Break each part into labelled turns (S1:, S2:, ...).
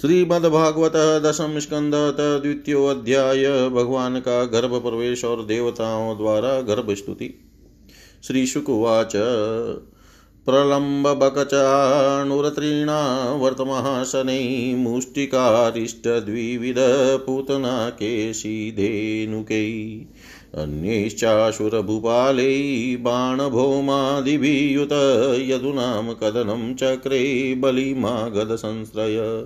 S1: श्रीमद्भागवत दशम स्कंद द्वितीयोध्याय भगवान का गर्भ प्रवेश और देवताओं द्वारा गर्भ स्तुति श्री शुकुवाच प्रलम्बबकचाणुरत्रीणा वर्तमहाशनै मुष्टिकारिष्टद्विविधपूतना केशिधेनुकै अन्यैश्चाशुरभूपालै बाणभौमादिभियुत यदुनां कदनं चक्रे बलिमागधसंश्रय।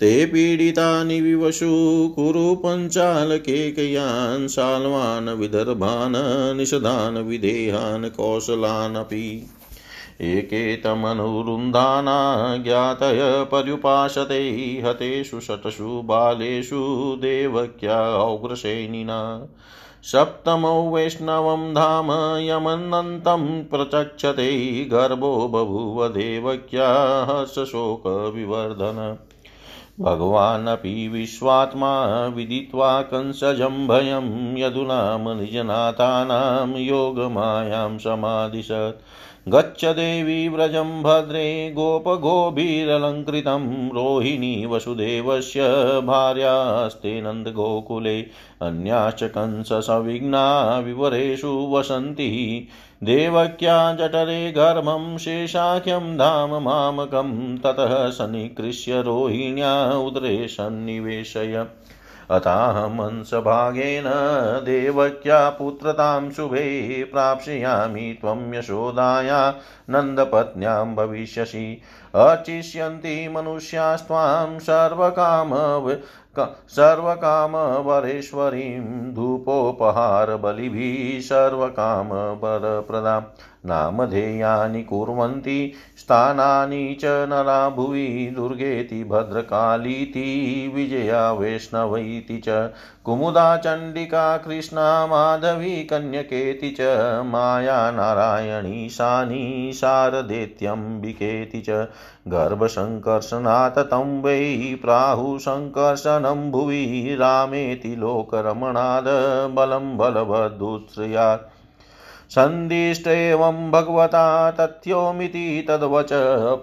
S1: ते पीडितानि विवशु कुरु पञ्चालकेकयान् शाल्वान्, विदर्भान्, निषदान्, विदेहान्, कौशलानपि। एकेतमनुरुन्धाना ज्ञातय पर्युपासते हतेषु शतषु बालेषु देवक्या औग्रसेनिना। सप्तमौ वैष्णवं धाम यमन्नन्तं प्रचक्षते, गर्भो बभूव देवक्या हर्षशोकविवर्धन। भगवानपि विश्वात्मा विदित्वा कंसजं भयं यदुनाम निजनाथानां योगमायां समादिशत् गच्छ देवी व्रजं भद्रे गोपगोभिरलङ्कृतं रोहिणी वसुदेवस्य भार्यास्ते नन्दगोकुले अन्याश्च कंससविघ्ना विवरेषु वसन्ति। देवक्या जठरे घर्मं शेषाख्यं धाम मामकं ततः सन्निकृष्य रोहिण्या उदरे सन्निवेशय अथाहमंसभागेन देवक्या पुत्रतां शुभे प्राप्स्यामि त्वं यशोदाया नन्दपत्न्यां भविष्यसि। अर्चिष्यन्ति मनुष्यास्त्वां सर्वकाम सर्वकामवरेश्वरीं धूपोपहारबलिभिः सर्वकामवरप्रदां नामधेयानि कुर्वन्ति, स्थानानि च नरा भुवि, दुर्गेति भद्रकालीति, विजया वैष्णवैति च, कुमुदा चण्डिका कृष्णा माधवी, कन्यकेति च, माया नारायणी शानी शारदेत्यम्बिकेति च गर्भसङ्कर्षणात् तं वै प्राहुसङ्कर्षणं भुवि, रामेति लोकरमणाद, बलं बलवदुश्रयात् सन्दिष्टेवं भगवता तथ्योमिति तद्वच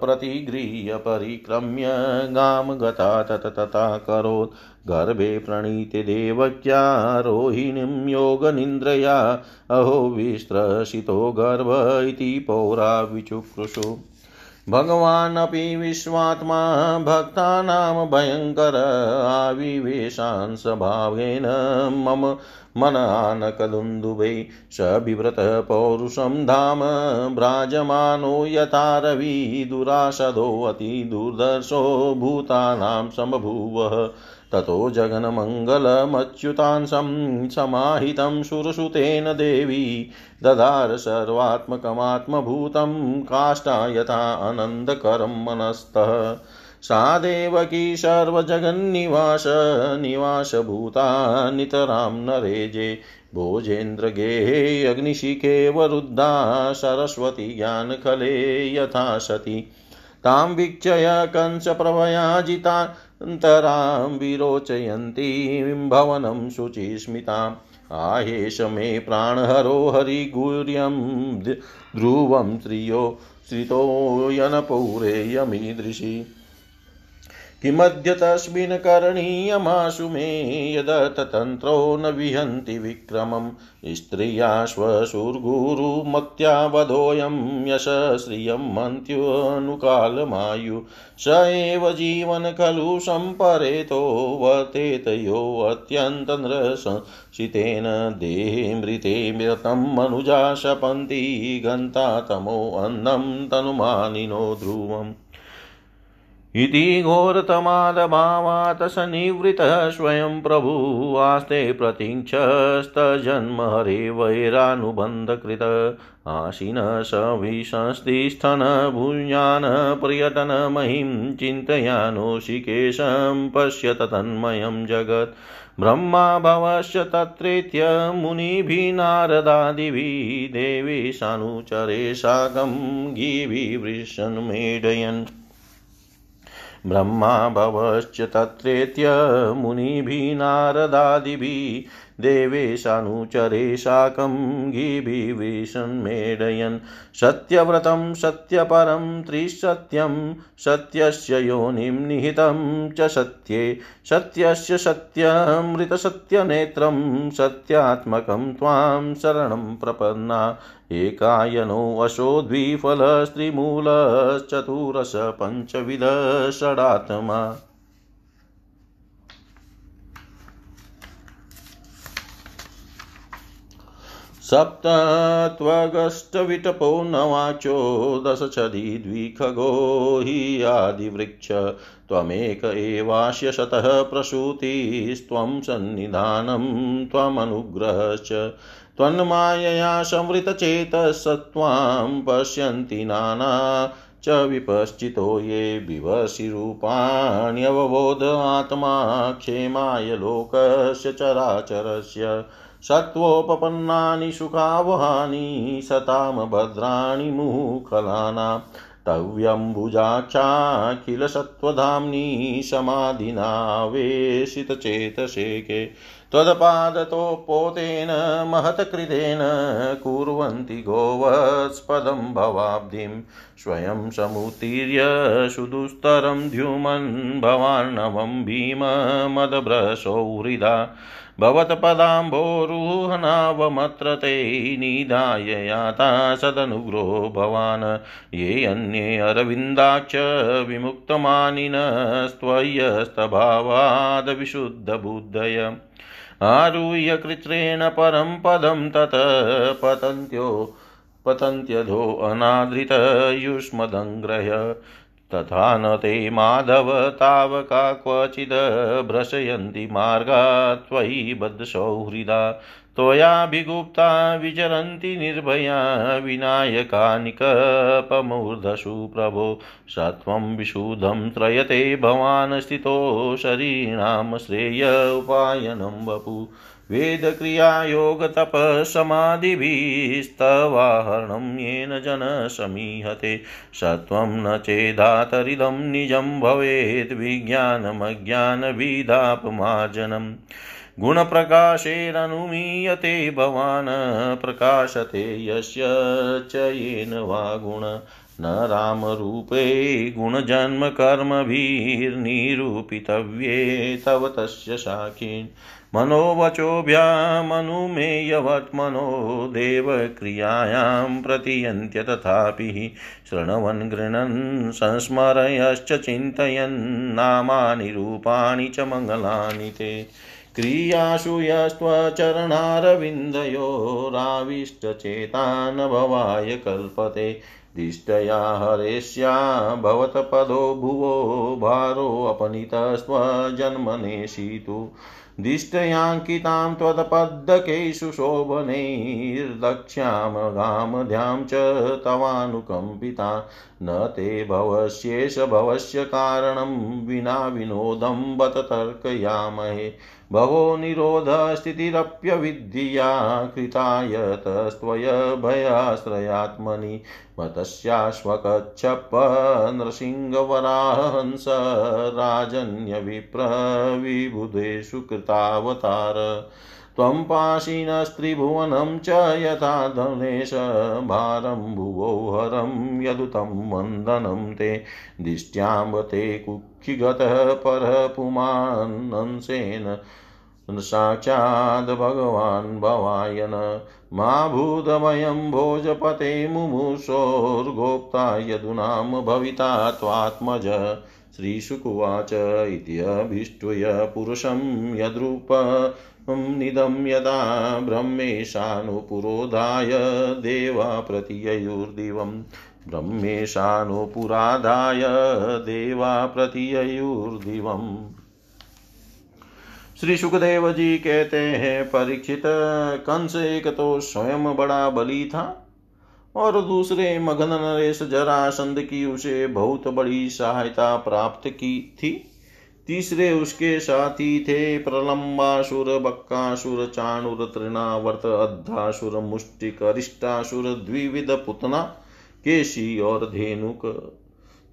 S1: प्रतिगृह्य परिक्रम्य गां गता तत तथा करोत्। गर्भे प्रणीते देवक्या रोहिणीं योगनिन्द्रया। अहो विस्त्रसितो गर्भ इति पौरा विचुक्रुषु। भगवानपि विश्वात्मा भक्तानां भयङ्कर आविवेशान् स्वभावेन मम मनानकदुन्दुभै स बिव्रतः पौरुषं धाम भ्राजमानो यथा रवि दुरासदोऽतिदुर्दर्शो भूतानां समभूवः। ततो जगन्मङ्गलमच्युतांसं समाहितं सुरसुतेन देवी। ददार सर्वात्मकमात्मभूतं काष्ठा यथा आनन्दकरं मनस्तः। सा देवकी सर्वजगन्निवास निवासभूता नितरां नरेजे। भोजेन्द्रगेहे अग्निशिखे वरुद्धा सरस्वती ज्ञानखले यथा सती तां वीक्षय कंसप्रभयाजितान्तरां विरोचयन्तीं भवनं शुचिस्मिताम्। आहेश मे प्राणहरो हरिगुर्यं ध्रुवं श्रियो श्रितोयनपौरेयमीदृशी किमद्य तस्मिन् करणीयमाशु मे यदर्थतन्त्रो न विहन्ति विक्रमम्। स्त्रियाश्वशुर्गुरुमत्यावधोऽयं यशश्रियं मन्त्योऽनुकालमायु। स एव जीवन खलु सम्परेतो वर्तेत योऽत्यन्तन्द्रशितेन देहे मृते मृतं मनुजा शपन्ति गन्ता तमोऽन्नं तनुमानिनो ध्रुवम्। इति घोरतमादभावात् सनिवृतः स्वयं प्रभु आस्ते प्रतीक्षस्तजन्म हरे वैरानुबन्धकृत आशिनः स विसंस्तिष्ठन् भूयान् पर्यटनमहिं चिन्तयानोषिकेशं पश्यत तन्मयं जगत्। ब्रह्मा भवश्च तत्रेत्य मुनिभिः नारदादिभिः देवेशानुचरे साकं गिविवृषन्मेडयन् ब्रह्मा भवश्च तत्रेत्य मुनिभिः नारदादिभिः देवेशानुचरे साकं गिभिविषन्मेडयन् सत्यव्रतं सत्यपरं त्रिसत्यं सत्यस्य योनिं निहितं च सत्ये। सत्यस्य सत्यमृतसत्यनेत्रं सत्यात्मकं त्वां शरणं प्रपन्ना। एकायनो वशो द्विफलस्त्रिमूलश्चतुरस पञ्चविध षडात्मा सप्तत्वगष्टविटपो नवाचो दशछदि द्विखगो हि आदिवृक्ष त्वमेक एवास्य शतः प्रसूतिस्त्वं सन्निधानं त्वमनुग्रहश्च। त्वन्मायया संवृतचेतसत्त्वां पश्यन्ति नाना च विपश्चितो ये विवशिरूपाण्यवबोध आत्मा क्षेमाय लोकस्य चराचरस्य। सत्त्वोपपन्नानि सुखावहानि सतां भद्राणि मुखलानां तव्यम्बुजाक्षाखिलसत्त्वधाम्नि समाधिनावेशितचेतसेके त्वदपादतोपोतेन महत्कृतेन कुर्वन्ति गोवत्स्पदं भवाब्धिं स्वयं समुत्तीर्य सुदुस्तरं द्युमन् भवार्णवं भीममदभ्रशो हृदा भवत्पदाम्भोरुहनावमत्र ते निधाय याता सदनुग्रो भवान्। ये अन्ये अरविन्दाक्ष विमुक्तमानिनस्त्वय्यस्तभावादविशुद्धबुद्धय आरुह्य कृत्रेण परं पदं तत् पतन्त्यो पतन्त्यधो अनादृतयुष्मदङ्ग्रह्य तथा न ते माधव तावका क्वचिद् भ्रशयन्ति मार्गा त्वयि बद्धसौहृदा त्वयाभिगुप्ता विचरन्ति निर्भया विनायकानिकपमूर्धसु प्रभो। सत्वं विशुद्धं त्रयते भवान् स्थितो शरीरां श्रेय उपायनं वपु। वेदक्रियायोगतपःसमाधिभिस्तवाहरणं येन जनसमीहते। सत्वं न चेदातरिदं निजं भवेत् विज्ञानमज्ञानविदापमार्जनम् गुणप्रकाशेरनुमीयते भवान्, प्रकाशते यस्य च येन वा गुण न रामरूपे गुणजन्मकर्मभिर्निरूपितव्ये तव तस्य साखीन् मनोवचोभ्यामनुमेयवत्मनो देवक्रियायां प्रतियन्त्य तथापि शृण्वन् गृह्णन् संस्मरयश्च चिन्तयन्नामानि रूपाणि च मङ्गलानि ते। क्रियासु यस्त्वचरणारविन्दयोराविष्टचेता न भवाय कल्पते। दिष्टया हरेष्या भवतपदो भुवो भारोऽपनीतस्त्वजन्मनेशितु दिष्टयाङ्कितां त्वत्पद्मकेषु शोभनैर्दक्ष्यां गामध्यां च तवानुकम्पिता। न ते भवस्येष भवस्य कारणं विना विनोदं बत तर्कयामहे। भवो निरोधस्थितिरप्यविद्या कृताय तस्त्वयभयाश्रयात्मनि मतस्याश्वकच्छप नृसिंहवराहंस राजन्यविप्रविबुधेषु कृतावतार। त्वं पाशिनस्त्रिभुवनं च यथा धनेश भारं भुवो हरं यदुतं वन्दनं ते दिष्ट्याम्ब ते कुक्षिगतः परः पुमान्नंसेन साक्षाद् भगवान् भवायन मा भूतमयं भोजपते मुमुषोर्गोप्ता यदुनां भविता त्वात्मज श्रीशुकुवाच इत्यभिष्टुय पुरुषं यद्रूपं निदं यदा ब्रह्मेशानुपुरोधाय देवा प्रतिययुर्दिवं ब्रह्मेशानुपुराधाय देवा प्रतिययुर्दिवम् श्री सुखदेव जी कहते हैं, परीक्षित कंस एक तो स्वयं बड़ा बली था। और दूसरे मगन नरेश जरासंध की उसे बहुत बड़ी सहायता प्राप्त की थी। तीसरे उसके साथी थे प्रलंबासुर बक्कासुर, चाणुर, तृणावर्त, अद्धासुर, मुष्टिक, अरिष्टासुर, द्विविध पुतना केशी और धेनुक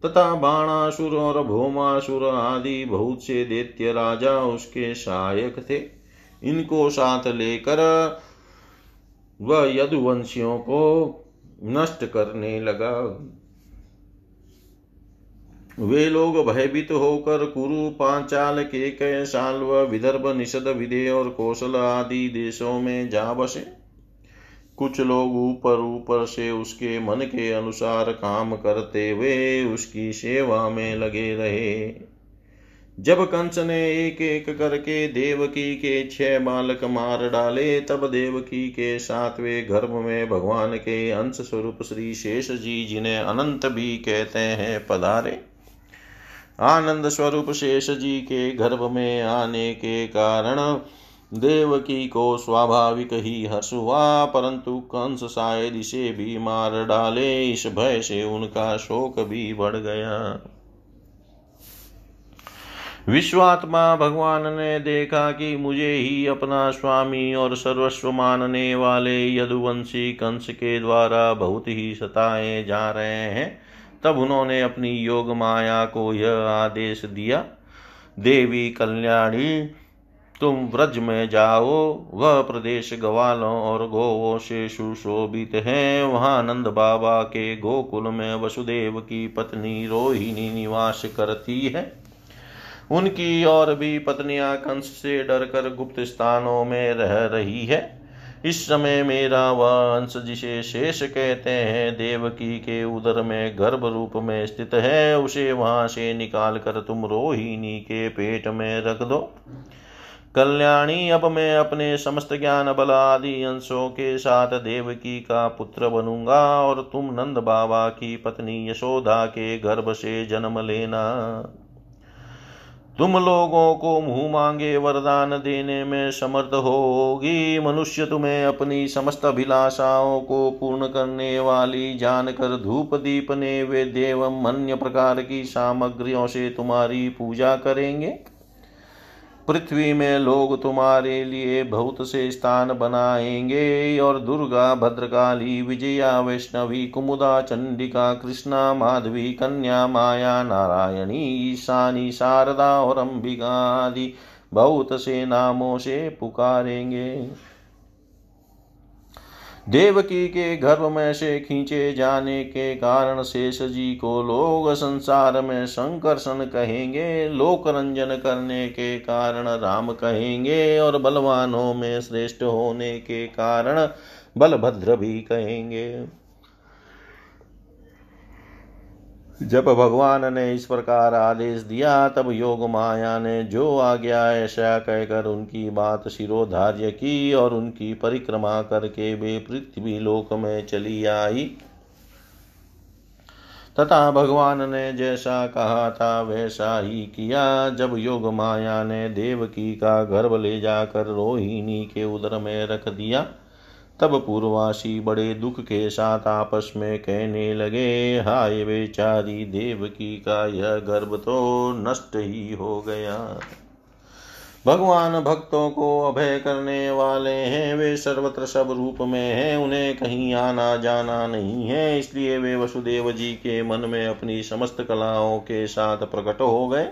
S1: तथा बाणासुर और भौमासुर आदि बहुत से दैत्य राजा उसके सहायक थे। इनको साथ लेकर वह यदुवंशियों को नष्ट करने लगा। वे लोग भयभीत होकर कुरु पांचाल के कय साल व विदर्भ, निषद, विदे और कौशल आदि देशों में जा बसे। कुछ लोग ऊपर ऊपर से उसके मन के अनुसार काम करते हुए उसकी सेवा में लगे रहे। जब कंस ने एक एक करके देवकी के छह बालक मार डाले, तब देवकी के सातवें गर्भ में भगवान के अंश स्वरूप श्री शेष जी जिन्हें अनंत भी कहते हैं पधारे। आनंद स्वरूप शेष जी के गर्भ में आने के कारण देवकी को स्वाभाविक ही हर्ष हुआ, परंतु कंस शायद इसे भी मार डाले, इस भय से उनका शोक भी बढ़ गया। विश्वात्मा भगवान ने देखा कि मुझे ही अपना स्वामी और सर्वस्व मानने वाले यदुवंशी कंस के द्वारा बहुत ही सताए जा रहे हैं। तब उन्होंने अपनी योग माया को यह आदेश दिया, देवी कल्याणी, तुम व्रज में जाओ। वह प्रदेश ग्वालों और गोवों से सुशोभित है। वहाँ नंद बाबा के गोकुल में वसुदेव की पत्नी रोहिणी निवास करती है। उनकी और भी पत्नियाँ कंस से डरकर गुप्त स्थानों में रह रही है। इस समय मेरा वह अंश जिसे शेष कहते हैं, देवकी के उदर में गर्भ रूप में स्थित है, उसे वहाँ से निकाल कर तुम रोहिणी के पेट में रख दो। कल्याणी, अब मैं अपने समस्त ज्ञान बल आदि अंशों के साथ देवकी का पुत्र बनूँगा और तुम नंद बाबा की पत्नी यशोदा के गर्भ से जन्म लेना। तुम लोगों को मुँह मांगे वरदान देने में समर्थ होगी। मनुष्य तुम्हें अपनी समस्त अभिलाषाओं को पूर्ण करने वाली जानकर धूप दीप ने वे देव अन्य प्रकार की सामग्रियों से तुम्हारी पूजा करेंगे। पृथ्वी में लोग तुम्हारे लिए बहुत से स्थान बनाएँगे और दुर्गा, भद्रकाली, विजया, वैष्णवी, कुमुदा, चंडिका, कृष्णा, माधवी, कन्या, माया, नारायणी, ईशानी, शारदा और अंबिका आदि बहुत से नामों से पुकारेंगे। देवकी के गर्भ में से खींचे जाने के कारण शेष जी को लोग संसार में संकर्षण कहेंगे, लोक रंजन करने के कारण राम कहेंगे और बलवानों में श्रेष्ठ होने के कारण बलभद्र भी कहेंगे। जब भगवान ने इस प्रकार आदेश दिया, तब योग माया ने जो आज्ञा ऐसा कहकर उनकी बात शिरोधार्य की और उनकी परिक्रमा करके वे पृथ्वी लोक में चली आई। तथा भगवान ने जैसा कहा था, वैसा ही किया। जब योग माया ने देवकी का गर्भ ले जाकर रोहिणी के उदर में रख दिया तब पूर्वासी बड़े दुख के साथ आपस में कहने लगे, हाय बेचारी, देवकी का यह गर्भ तो नष्ट ही हो गया। भगवान भक्तों को अभय करने वाले हैं, वे सर्वत्र सब रूप में हैं, उन्हें कहीं आना जाना नहीं है, इसलिए वे वसुदेव जी के मन में अपनी समस्त कलाओं के साथ प्रकट हो गए।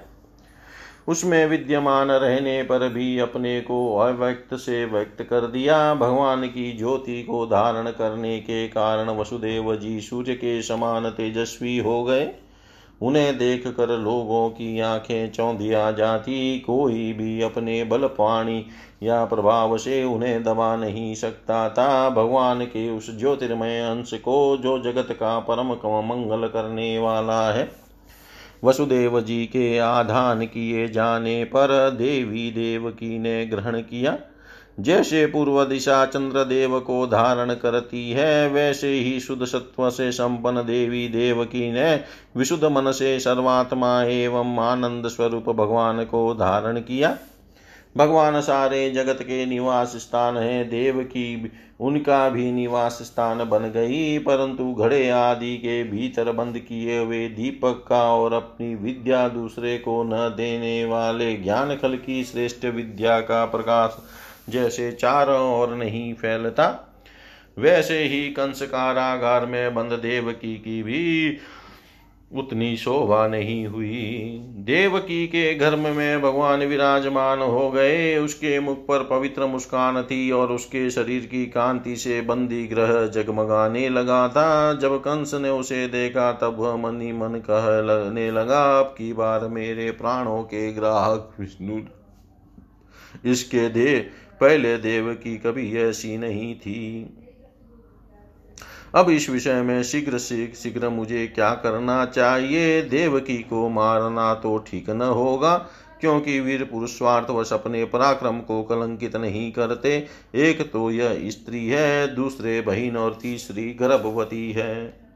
S1: उसमें विद्यमान रहने पर भी अपने को अव्यक्त से व्यक्त कर दिया। भगवान की ज्योति को धारण करने के कारण वसुदेव जी सूर्य के समान तेजस्वी हो गए। उन्हें देख कर लोगों की आँखें चौंधिया जाती। कोई भी अपने बल पाणी या प्रभाव से उन्हें दबा नहीं सकता था। भगवान के उस ज्योतिर्मय अंश को जो जगत का परम मंगल करने वाला है। वसुदेव जी के आधान किए जाने पर देवी देवकी ने ग्रहण किया। जैसे पूर्व दिशा चंद्र देव को धारण करती है, वैसे ही शुद्ध सत्व से संपन्न देवी देवकी ने विशुद्ध मन से सर्वात्मा एवं आनंद स्वरूप भगवान को धारण किया। भगवान सारे जगत के निवास स्थान है, देव की उनका भी निवास स्थान बन गई, परंतु घड़े आदि के भीतर बंद किए हुए दीपक का और अपनी विद्या दूसरे को न देने वाले ज्ञान खल की श्रेष्ठ विद्या का प्रकाश जैसे चारों ओर नहीं फैलता, वैसे ही कंस कारागार में बंद देवकी की भी उतनी शोभा नहीं हुई। देवकी के घर में भगवान विराजमान हो गए। उसके मुख पर पवित्र मुस्कान थी और उसके शरीर की कांति से बंदी ग्रह जगमगाने लगा था। जब कंस ने उसे देखा, तब वह मन ही मन कहने लगा अब की बार मेरे प्राणों के ग्राहक विष्णु। इसके दे, पहले देव की कभी ऐसी नहीं थी। अब इस विषय में शीघ्र शीघ्र मुझे क्या करना चाहिए? देवकी को मारना तो ठीक न होगा, क्योंकि वीर पुरुष अपने पराक्रम को कलंकित नहीं करते। एक तो यह स्त्री है, दूसरे बहन और तीसरी गर्भवती है।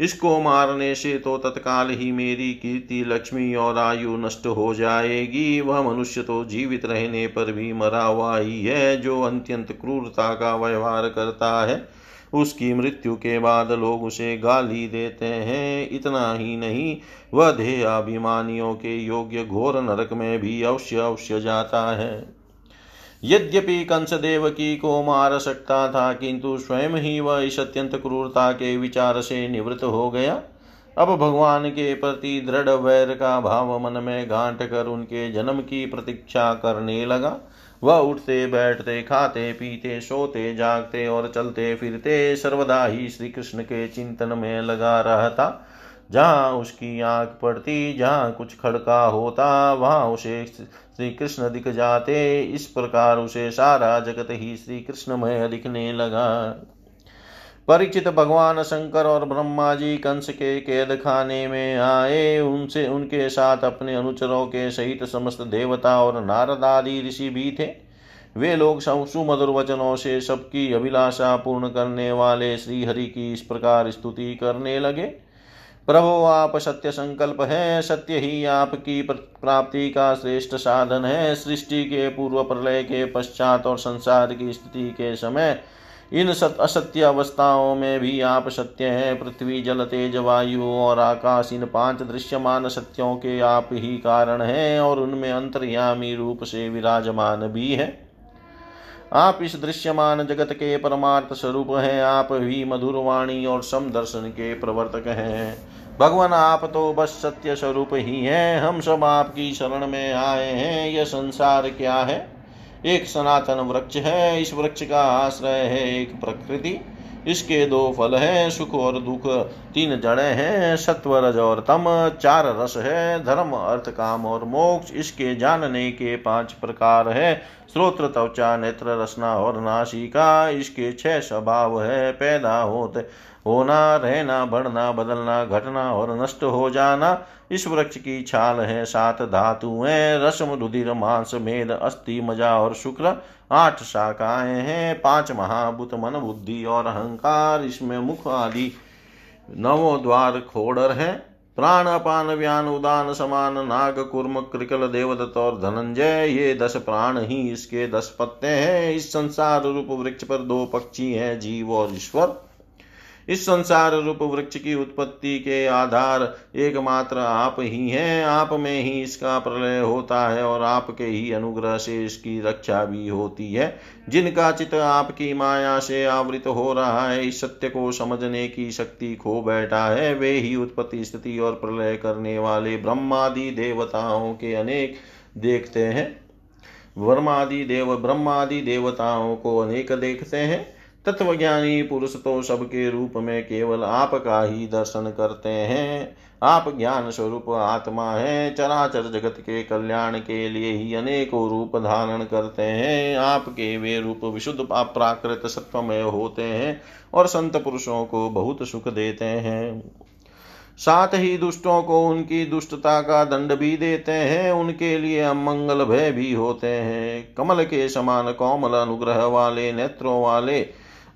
S1: इसको मारने से तो तत्काल ही मेरी कीर्ति, लक्ष्मी और आयु नष्ट हो जाएगी। वह मनुष्य तो जीवित रहने पर भी मरा हुआ ही है, जो अत्यंत क्रूरता का व्यवहार करता है। उसकी मृत्यु के बाद लोग उसे गाली देते हैं। इतना ही नहीं, वह देह अभिमानियों के योग्य घोर नरक में भी अवश्य अवश्य जाता है। यद्यपि कंस देवकी को मार सकता था, किंतु स्वयं ही वह इस अत्यंत क्रूरता के विचार से निवृत्त हो गया। अब भगवान के प्रति दृढ़ वैर का भाव मन में गांठ कर उनके जन्म की प्रतीक्षा करने लगा। वह उठते, बैठते, खाते, पीते, सोते, जागते और चलते, फिरते, सर्वदा ही श्री कृष्ण के चिंतन में लगा रहता। जहाँ उसकी आँख पड़ती, जहाँ कुछ खड़का होता, वहाँ उसे श्री कृष्ण दिख जाते। इस प्रकार उसे सारा जगत ही श्री कृष्णमय दिखने लगा। परिचित भगवान शंकर और ब्रह्मा जी कंस के कैद खाने में आए। उनसे, उनके साथ अपने अनुचरों के सहित समस्त देवता और नारद आदि ऋषि भी थे। वे लोग सुमधुर वचनों से सबकी अभिलाषा पूर्ण करने वाले श्री हरि की इस प्रकार स्तुति करने लगे। प्रभो, आप सत्य संकल्प है। सत्य ही आपकी प्राप्ति का श्रेष्ठ साधन है। सृष्टि के पूर्व प्रलय के पश्चात और संसार की स्थिति के समय इन सत असत्य अवस्थाओं में भी आप सत्य हैं। पृथ्वी, जल, तेज, वायु और आकाश, इन पाँच दृश्यमान सत्यों के आप ही कारण हैं और उनमें अंतर्यामी रूप से विराजमान भी है। आप इस दृश्यमान जगत के परमार्थ स्वरूप हैं। आप भी मधुरवाणी और समदर्शन के प्रवर्तक हैं। भगवान, आप तो बस सत्य स्वरूप ही हैं। हम सब आपकी शरण में आए हैं। यह संसार क्या है? एक सनातन वृक्ष है, इस वृक्ष का आश्रय है एक प्रकृति। इसके दो फल हैं, सुख और दुख। तीन जड़े हैं सत्व रज और तम। चार रस है, धर्म, अर्थ, काम और मोक्ष। इसके जानने के पाँच प्रकार है। श्रोत्र त्वचा, नेत्र, रसना और नाशिका इसके छह स्वभाव है, पैदा होते होना, रहना, बढ़ना, बदलना, घटना और नष्ट हो जाना, इस वृक्ष की छाल है, सात धातुएँ रसम, रुधिर, मांस मेद अस्थि, मज़ा और शुक्र, आठ शाखाएँ हैं, पाँच महाभूत, मन, बुद्धि और अहंकार, इसमें मुख आदि नवो द्वार खोडर है, प्राण, अपान, व्यान, उदान, समान, नाग, कुर्म, कृकल, देवदत्त और धनंजय, ये दस प्राण ही इसके दस पत्ते हैं, इस संसार रूप वृक्ष पर दो पक्षी हैं, जीव और ईश्वर। इस संसार रूप वृक्ष की उत्पत्ति के आधार एकमात्र आप ही हैं। आप में ही इसका प्रलय होता है और आपके ही अनुग्रह से इसकी रक्षा भी होती है। जिनका चित आपकी माया से आवृत हो रहा है, इस सत्य को समझने की शक्ति खो बैठा है। वे ही उत्पत्ति, स्थिति और प्रलय करने वाले ब्रह्मादि देवताओं के अनेक देखते हैं। वर्मादि देव, ब्रह्मादि देवताओं को अनेक देखते हैं। तत्वज्ञानी पुरुष तो सबके रूप में केवल आपका ही दर्शन करते हैं। आप ज्ञान स्वरूप आत्मा है। चराचर जगत के कल्याण के लिए ही अनेकों रूप धारण करते हैं। आपके वे रूप विशुद्ध प्राकृत सत्वमय होते हैं और संत पुरुषों को बहुत सुख देते हैं। साथ ही दुष्टों को उनकी दुष्टता का दंड भी देते हैं। उनके लिए अमंगल भय भी होते हैं। कमल के समान कोमल अनुग्रह वाले, नेत्रों वाले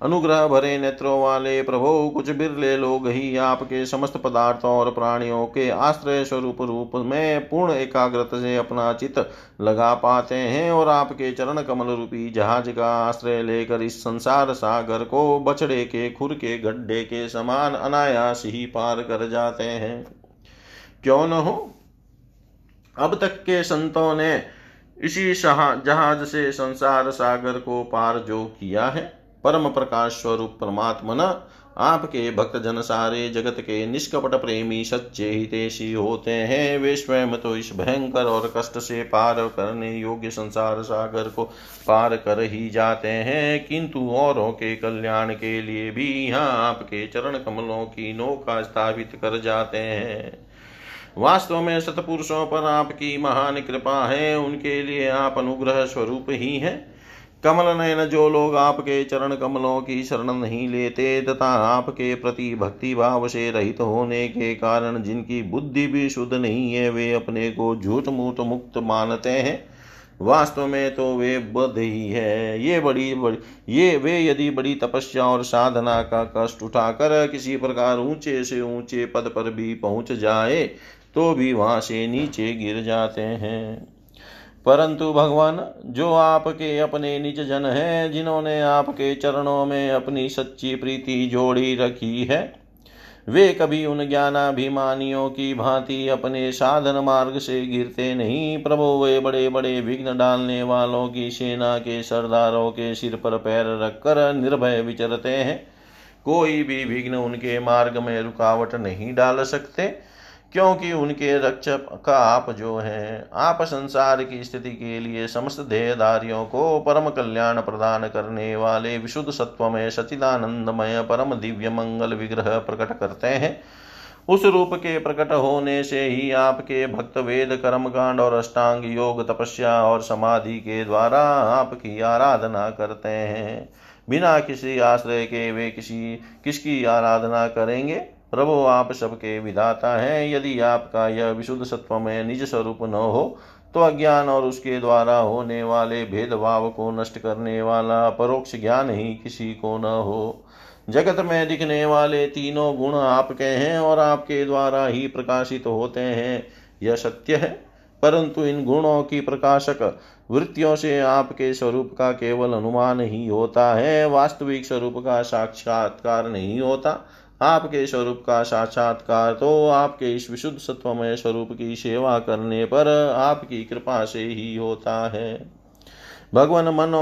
S1: अनुग्रह भरे नेत्रों वाले प्रभो, कुछ बिरले लोग ही आपके समस्त पदार्थों और प्राणियों के आश्रय स्वरूप रूप में पूर्ण एकाग्रता से अपना चित लगा पाते हैं और आपके चरण कमल रूपी जहाज़ का आश्रय लेकर इस संसार सागर को बछड़े के, खुर के, गड्ढे के समान अनायास ही पार कर जाते हैं। क्यों न हो? अब तक के संतों ने इसी जहाज़ से संसार सागर को पार जो किया है परम प्रकाश स्वरूप परमात्मा आपके भक्त जन सारे जगत के निष्कपट प्रेमी सच्चे हितेशी होते हैं। वे स्वयं तो इस भयंकर और कष्ट से पार करने योग्य संसार सागर को पार कर ही जाते हैं। किंतु औरों के कल्याण के लिए भी यहाँ आपके चरण कमलों की नौका स्थापित कर जाते हैं। वास्तव में सतपुरुषों पर आपकी महान कृपा है। उनके लिए आप अनुग्रह स्वरूप ही हैं। कमल नयन जो लोग आपके चरण कमलों की शरण नहीं लेते, तथा आपके प्रति भक्ति भाव से रहित होने के कारण जिनकी बुद्धि भी शुद्ध नहीं है, वे अपने को झूठ मूठ मुक्त मानते हैं। वास्तव में तो वे बुद्ध ही है। ये बड़ी बड़ी, ये, वे यदि बड़ी तपस्या और साधना का कष्ट उठाकर किसी प्रकार ऊँचे से ऊँचे पद पर भी पहुँच जाए तो भी वहाँ से नीचे गिर जाते हैं। परंतु भगवान, जो आपके अपने निज जन हैं, जिन्होंने आपके चरणों में अपनी सच्ची प्रीति जोड़ी रखी है, वे कभी उन ज्ञानाभिमानियों की भांति अपने साधन मार्ग से गिरते नहीं। प्रभु, वे बड़े बड़े विघ्न डालने वालों की सेना के सरदारों के सिर पर पैर रखकर निर्भय विचरते हैं। कोई भी विघ्न उनके मार्ग में रुकावट नहीं डाल सकते। क्योंकि उनके रक्षक का आप जो हैं, आप संसार की स्थिति के लिए समस्त देहदारियों को परम कल्याण प्रदान करने वाले विशुद्ध सत्व में सचिदानंदमय परम दिव्य मंगल विग्रह प्रकट करते हैं। उस रूप के प्रकट होने से ही आपके भक्त वेद कर्म कांड और अष्टांग योग, तपस्या और समाधि के द्वारा आपकी आराधना करते हैं। बिना किसी आश्रय के वे किसी, किसकी आराधना करेंगे? प्रभु आप सबके विधाता हैं। यदि आपका यह विशुद्ध सत्व में निज स्वरूप न हो तो अज्ञान और उसके द्वारा होने वाले भेदभाव को नष्ट करने वाला परोक्ष ज्ञान ही किसी को न हो। जगत में दिखने वाले तीनों गुण आपके हैं और आपके द्वारा ही प्रकाशित होते हैं। यह सत्य है, परंतु इन गुणों की प्रकाशक वृत्तियों से आपके स्वरूप का केवल अनुमान ही होता है। वास्तविक स्वरूप का साक्षात्कार नहीं होता। आपके स्वरूप का साक्षात्कार तो आपके इस विशुद्ध सत्वमय स्वरूप की सेवा करने पर आपकी कृपा से ही होता है। भगवान मन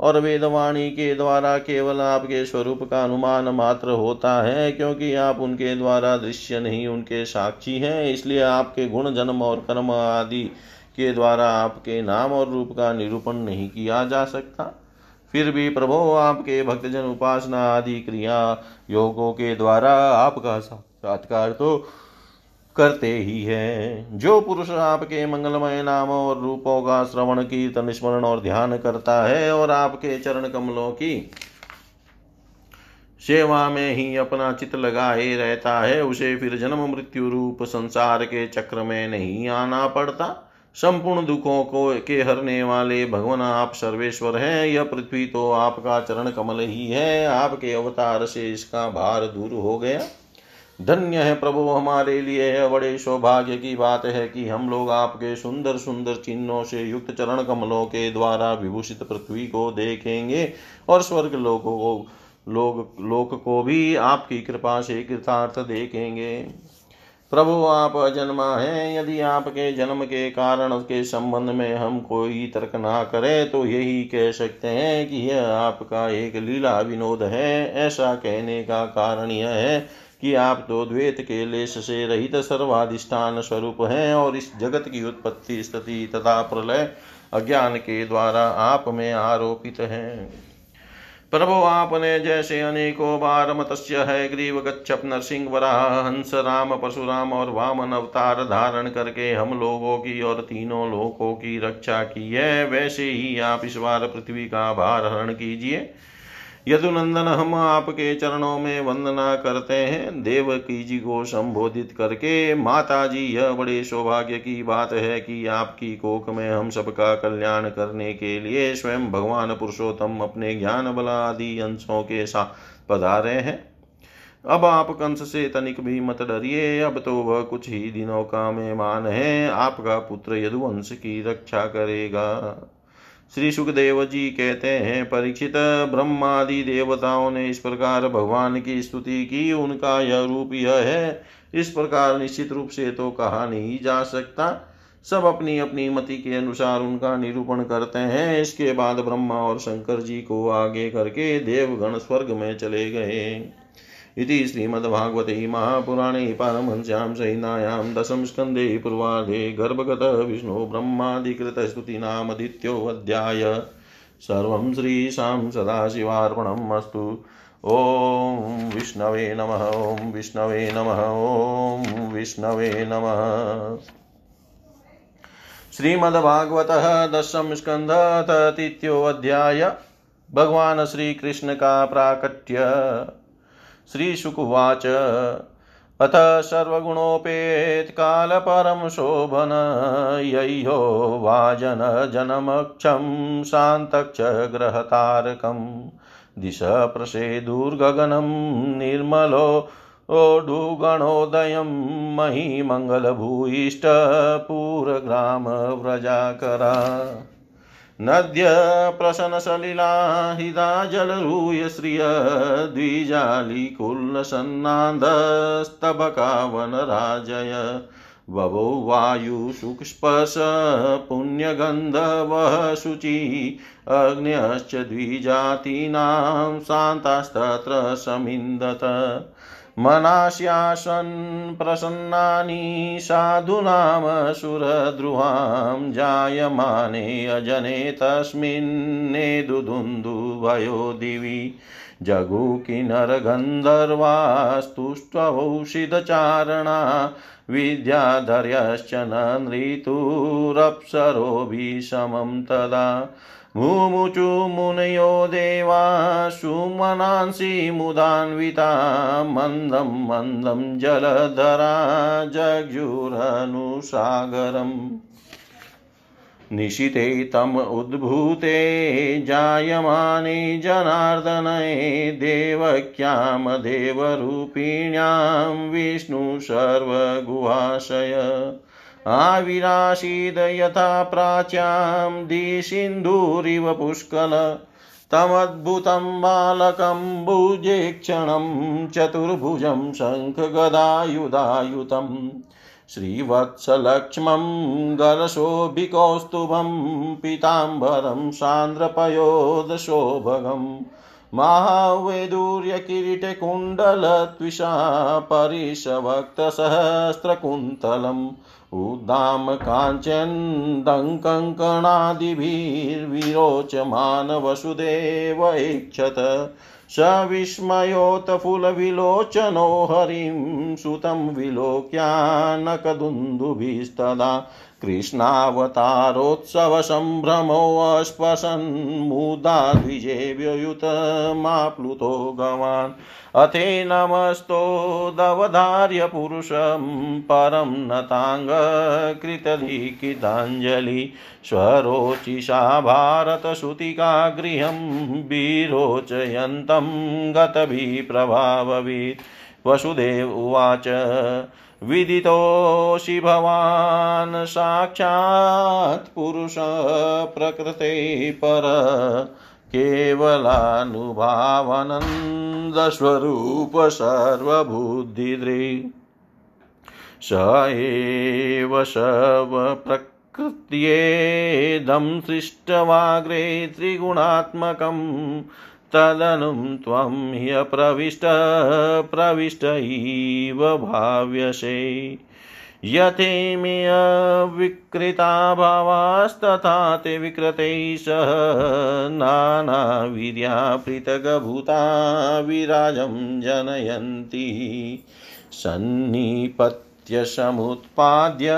S1: और वेदवाणी के द्वारा केवल आपके स्वरूप का अनुमान मात्र होता है, क्योंकि आप उनके द्वारा दृश्य नहीं, उनके साक्षी हैं, इसलिए आपके गुण, जन्म और कर्म आदि के द्वारा आपके नाम और रूप का निरूपण नहीं किया जा सकता। फिर भी प्रभो आपके भक्तजन उपासना आदि क्रिया योगों के द्वारा आपका साक्षात्कार तो करते ही है। जो पुरुष आपके मंगलमय नामों और रूपों का श्रवण, कीर्तन, स्मरण और ध्यान करता है और आपके चरण कमलों की सेवा में ही अपना चित लगाए रहता है, उसे फिर जन्म मृत्यु रूप संसार के चक्र में नहीं आना पड़ता। संपूर्ण दुखों को के हरने वाले भगवान आप सर्वेश्वर हैं, यह पृथ्वी तो आपका चरण कमल ही है, आपके अवतार से इसका भार दूर हो गया। धन्य है प्रभु हमारे लिए, यह बड़े सौभाग्य की बात है कि हम लोग आपके सुंदर सुंदर चिन्हों से युक्त चरण कमलों के द्वारा विभूषित पृथ्वी को देखेंगे और स्वर्ग लोगों को, लोग, लोक को भी आपकी कृपा से कृतार्थ देखेंगे। प्रभु, आप अजन्मा हैं। यदि आपके जन्म के कारण के संबंध में हम कोई तर्क ना करें तो यही कह सकते हैं कि यह आपका एक लीला विनोद है। ऐसा कहने का कारण यह है कि आप तो द्वैत के लेश से रहित सर्वाधिष्ठान स्वरूप हैं और इस जगत की उत्पत्ति स्थिति तथा प्रलय अज्ञान के द्वारा आप में आरोपित हैं। प्रभु, आपने जैसे अनेकों बार मत्स्य है, ग्रीव गच्छप नरसिंह वराह हंस राम परशुराम और वामन अवतार धारण करके हम लोगों की और तीनों लोगों की रक्षा की है, वैसे ही आप इस बार पृथ्वी का भार हरण कीजिए। यदुनंदन हम आपके चरणों में वंदना करते हैं। देवकी जी को संबोधित करके माता जी यह बड़े सौभाग्य की बात है कि आपकी कोख में हम सबका कल्याण करने के लिए स्वयं भगवान पुरुषोत्तम अपने ज्ञान बला आदि अंशों के साथ पधारे हैं। अब आप कंस से तनिक भी मत डरिए। अब तो वह कुछ ही दिनों का मेहमान है। आपका पुत्र यदुवंश की रक्षा करेगा। श्री सुखदेव जी कहते हैं, परीक्षित ब्रह्मादि देवताओं ने इस प्रकार भगवान की स्तुति की। उनका यह रूप यह है, इस प्रकार निश्चित रूप से तो कहा नहीं जा सकता। सब अपनी अपनी मति के अनुसार उनका निरूपण करते हैं। इसके बाद ब्रह्मा और शंकर जी को आगे करके देवगण स्वर्ग में चले गए। इति श्रीमद्भागवते महापुराणे पारमहंस्यां सैनायां दशमस्कन्धे पूर्वार्धे गर्भगतः विष्णु ब्रह्मादिकृतस्तुतीनामदित्योऽध्याय सर्वं श्रीशां सदाशिवार्पणम् अस्तु। ॐ विष्णवे नमः, ॐ विष्णवे नमः, ॐ विष्णवे नमः। श्रीमद्भागवतः दशम स्कंध तृतीयोऽध्याय भगवान का प्राकट्य। श्रीशुकुवाच। अथ सर्वगुणोपेत्कालपरं शोभन यय्यो वाजनजनमक्षं शान्तक्ष ग्रहतारकं। दिश प्रसेदुर्गगनं निर्मलो ओडुगणोदयं महीमङ्गलभूयिष्टपूरग्रामव्रजाकरा नद्य प्रशनसलिला हिदा जलरूय श्रिय द्विजालिकुल्लसन्नान्दस्तबकावनराजय ववो वायुसुक्स्पर्श पुण्यगन्धवः शुचि। अग्न्यश्च द्विजातीनां शान्तास्तत्र समिन्दत। मनास्यासन् प्रसन्नानि साधूनामसुरद्रुहां जायमाने अजने तस्मिन्नेदुदुन्दुभयो दिवि। जगुकिनरगन्धर्वास्तुष्ट्वौषिधचारणा विद्याधर्यश्च न नृतुरप्सरोभिशमं तदा। मुमुचु मुनयो देवा, सुमनांसि मुदान्विता, मन्दं मन्दं जलधरा जग्जुरनुसागरम् निशिते तम उद्भूते, जायमाने जनार्दने देवक्यां देवरूपिण्यां विष्णु सर्वगुहाशय। आविरासीद यथा प्राच्यां दिसिन्धुरिव पुष्कल, तमद्भुतं बालकं भुजेक्षणं, चतुर्भुजं शङ्खगदायुधायुतं, श्रीवत्सलक्ष्मं गलशोभिकौस्तुभं पीताम्बरं सान्द्रपयोदशोभगम् महावैदूर्यकिरीटकुण्डलत्विषा परिशवक्तसहस्रकुन्तलम् उद्दाम काञ्चन्दङ्कङ्कणादिभिर्विरोचमान वसुदेव ऐक्षत स विस्मयोतफुलविलोचनो हरिं सुतं विलोक्यानकदुन्दुभिस्तदा। कृष्णावतारोत्सवसम्भ्रमोऽस्पशन् मुदा द्विजेव्ययुतमाप्लुतो गवान् अथेनमस्तोदवधार्य पुरुषं परं नताङ्गकृतलिखिताञ्जलि स्वरोचिषा भारतसुतिका गृहं विरोचयन्तं गतभिप्रभाववित् वसुदेव उवाच विदितोऽसि भवान् साक्षात् पुरुषप्रकृते पर केवलानुभावनन्दस्वरूप सर्वबुद्धिदृ। स एव शवप्रकृत्येदं सृष्टवाग्रे त्रिगुणात्मकम् तदनुं त्वं ह्यप्रविष्ट प्रविष्ट इव भाव्यसे। यथेम्यविकृता भावास्तथा ते विकृतैः सह नानावीर्या पृथग्भूता विराजं जनयन्ति। सन्निपत्य समुत्पाद्य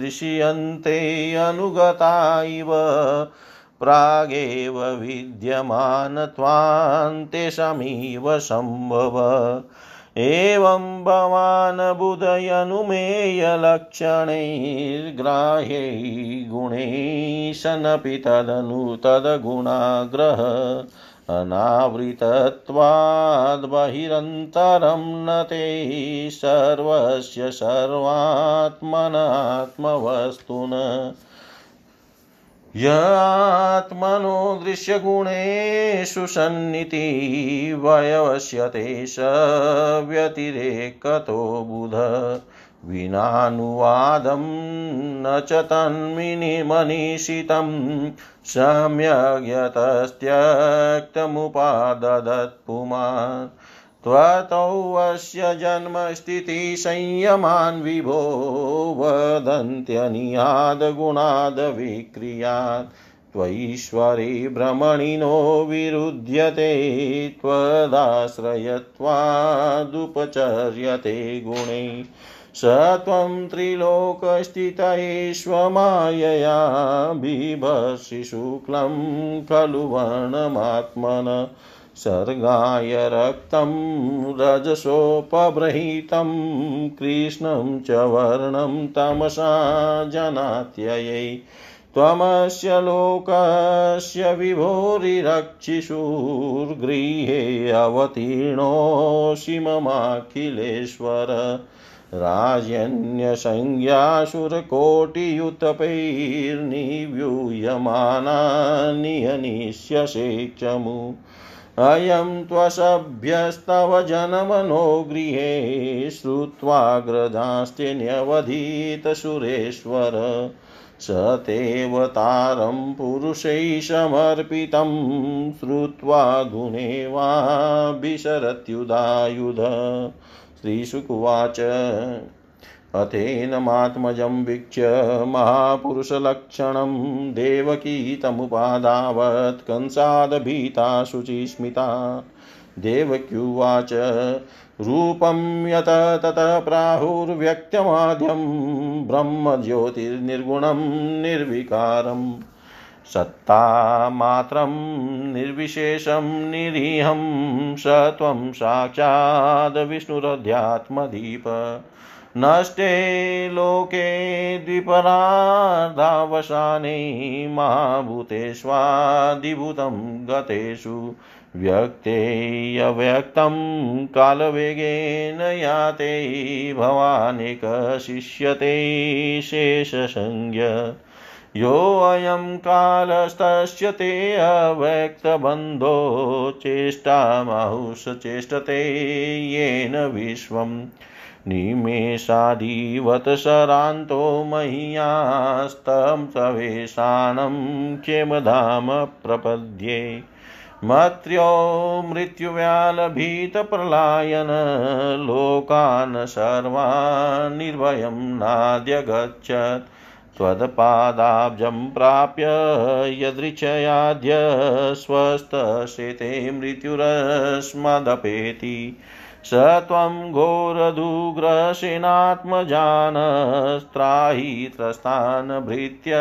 S1: दृश्यन्ते अनुगता इव प्रागेव विद्यमानत्वान्तेषामिव सम्भव। एवं भवान् बुधयनुमेयलक्षणैर्ग्राह्यै गुणैशनपि तदनु तद्गुणाग्रह। अनावृतत्वाद्बहिरन्तरं न ते सर्वस्य सर्वात्मनात्मवस्तुन। य आत्मनो दृश्यगुणेषु सन्निति वयवस्यते स व्यतिरेकतो बुध। विनानुवादं न च तन्मिनिमनीषितं सम्यग्यतस्त्यक्तमुपाददत् पुमान् त्वतोऽस्य जन्मस्थितिसंयमान् विभो वदन्त्यनियादगुणादविक्रियात्। त्वईश्वरे भ्रमणिनो विरुध्यते, त्वदाश्रयत्वादुपचर्यते गुणे। स त्वं त्रिलोकस्थितैष्वमायया बिभर्षि शुक्लं खलु वर्णमात्मन। सर्गाय रक्तं रजसोपबृहीतं कृष्णं च वर्णं तमसा जनात्ययै। त्वमस्य लोकस्य विभोरिरक्षिषुर्गृहे अवतीर्णोऽसि ममाखिलेश्वर राजन्यसंज्ञासुरकोटियुतपैर्निव्यूयमाना नियनिष्यसे चमु अयं त्वसभ्यस्तव जनमनो गृहे श्रुत्वाग्रजास्त्यन्यवधीतसुरेश्वर स तेऽवतारं पुरुषैः समर्पितं श्रुत्वा गुणेवाभिशरत्युदायुध। श्रीशुकुवाच अथेनमात्मजं वीक्ष्य महापुरुषलक्षणं देवकी तमुपादावत् कंसादभीता शुचिस्मिता देवक्युवाच, रूपं यत ततः प्राहुर्व्यक्त्यमाद्यं ब्रह्मज्योतिर्निर्गुणं निर्विकारम् सत्तामात्रं निर्विशेषं निरीहं स त्वं साक्षाद् विष्णुरध्यात्मदीप। नष्टे लोके द्विपराधावसाने महाभूतेष्वादिभूतं गतेषु व्यक्तेऽव्यक्तं कालवेगेन याते भवानेकशिष्यते शेषसंज्ञ। योऽयं कालस्तस्य ते अव्यक्तबन्धो चेष्टामाहुष चेष्टते येन विश्वम्। निमेषादिवत सरान्तो मह्यास्तं सवेशानं क्षेमधाम प्रपद्ये। मत्र्यो मृत्युव्यालभीतप्रलायन लोकान् सर्वान् निर्भयं नाद्यगच्छत्। त्वत्पादाब्जं प्राप्य यदृच्छयाद्य स्वस्थशेते मृत्युरस्मदपेति। स त्वं घोरदुग्रसेनात्मजानस्त्राहि त्रस्तान् भृत्य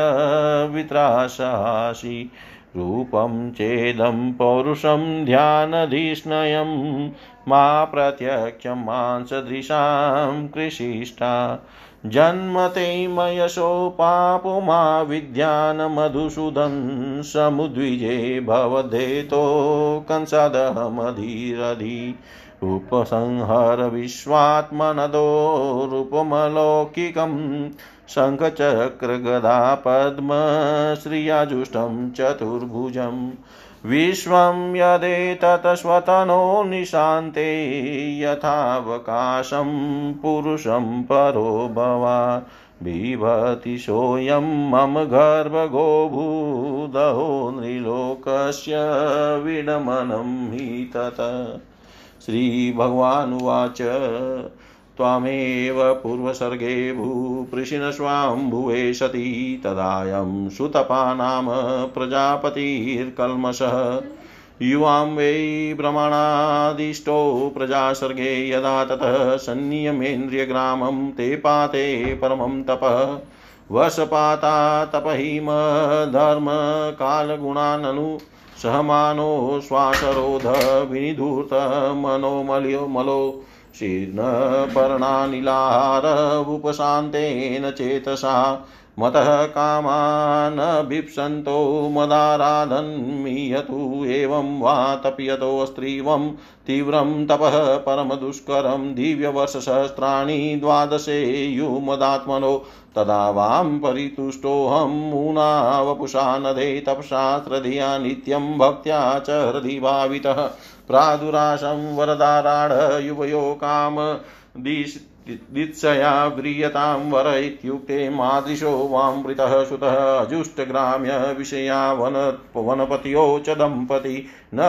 S1: वित्राशासि रूपं चेदं पौरुषं ध्यानधिष्णयं मा प्रत्यक्षं मांसदृशां कृषिष्ठा। जन्मते मयशो पापो मा विद्यान् मधुसूदन् समुद्विजे भवदेतो कंसदहमधीरधि। उपसंहर विश्वात्मनदो रूपमलौकिकम् शङ्खचक्रगदा पद्मश्रियाजुष्टं चतुर्भुजम्। विश्वं यदेतत्स्वतनो निशान्ते यथावकाशं पुरुषं परो भवान्। बिभति सोऽयं मम गर्भगो भूदहो नृलोकस्य विडमनं हि तत्। श्रीभगवानुवाच त्वामेव पूर्वसर्गे भूपृशिनस्वाम्भुवे सती तदायं सुतपा नाम प्रजापतिर्कल्मषः। युवां वै भ्रमणादिष्टो प्रजासर्गे यदा ततः संनियमेन्द्रियग्रामं ते पाते परमं तपः। वशपाता तपहिमधर्मकालगुणाननु सहमानो श्वासरोध विनिधूर्तमनोमल्यो मलो शीर्णपर्णानिलाहारवुपशान्तेन चेतसा। मतः कामानभीप्सन्तो मदाराधन्मीयतु एवं वा तप्यतोऽस्त्रीवं तीव्रं तपः परमदुष्करं दिव्यवर्षसहस्राणि द्वादशे युमदात्मनो। तदा वां परितुष्टोऽहं मूनावपुषा नदे तपसा श्रधिया नित्यं भक्त्या च हृदि भावितः। प्रादुराशं वरदाराढ युवयो काम। दित्सया व्रियतां वर इत्युक्ते मादृशो वामृतः सुतः अजुष्टग्राम्य विषया वन वनपत्यो च दम्पती न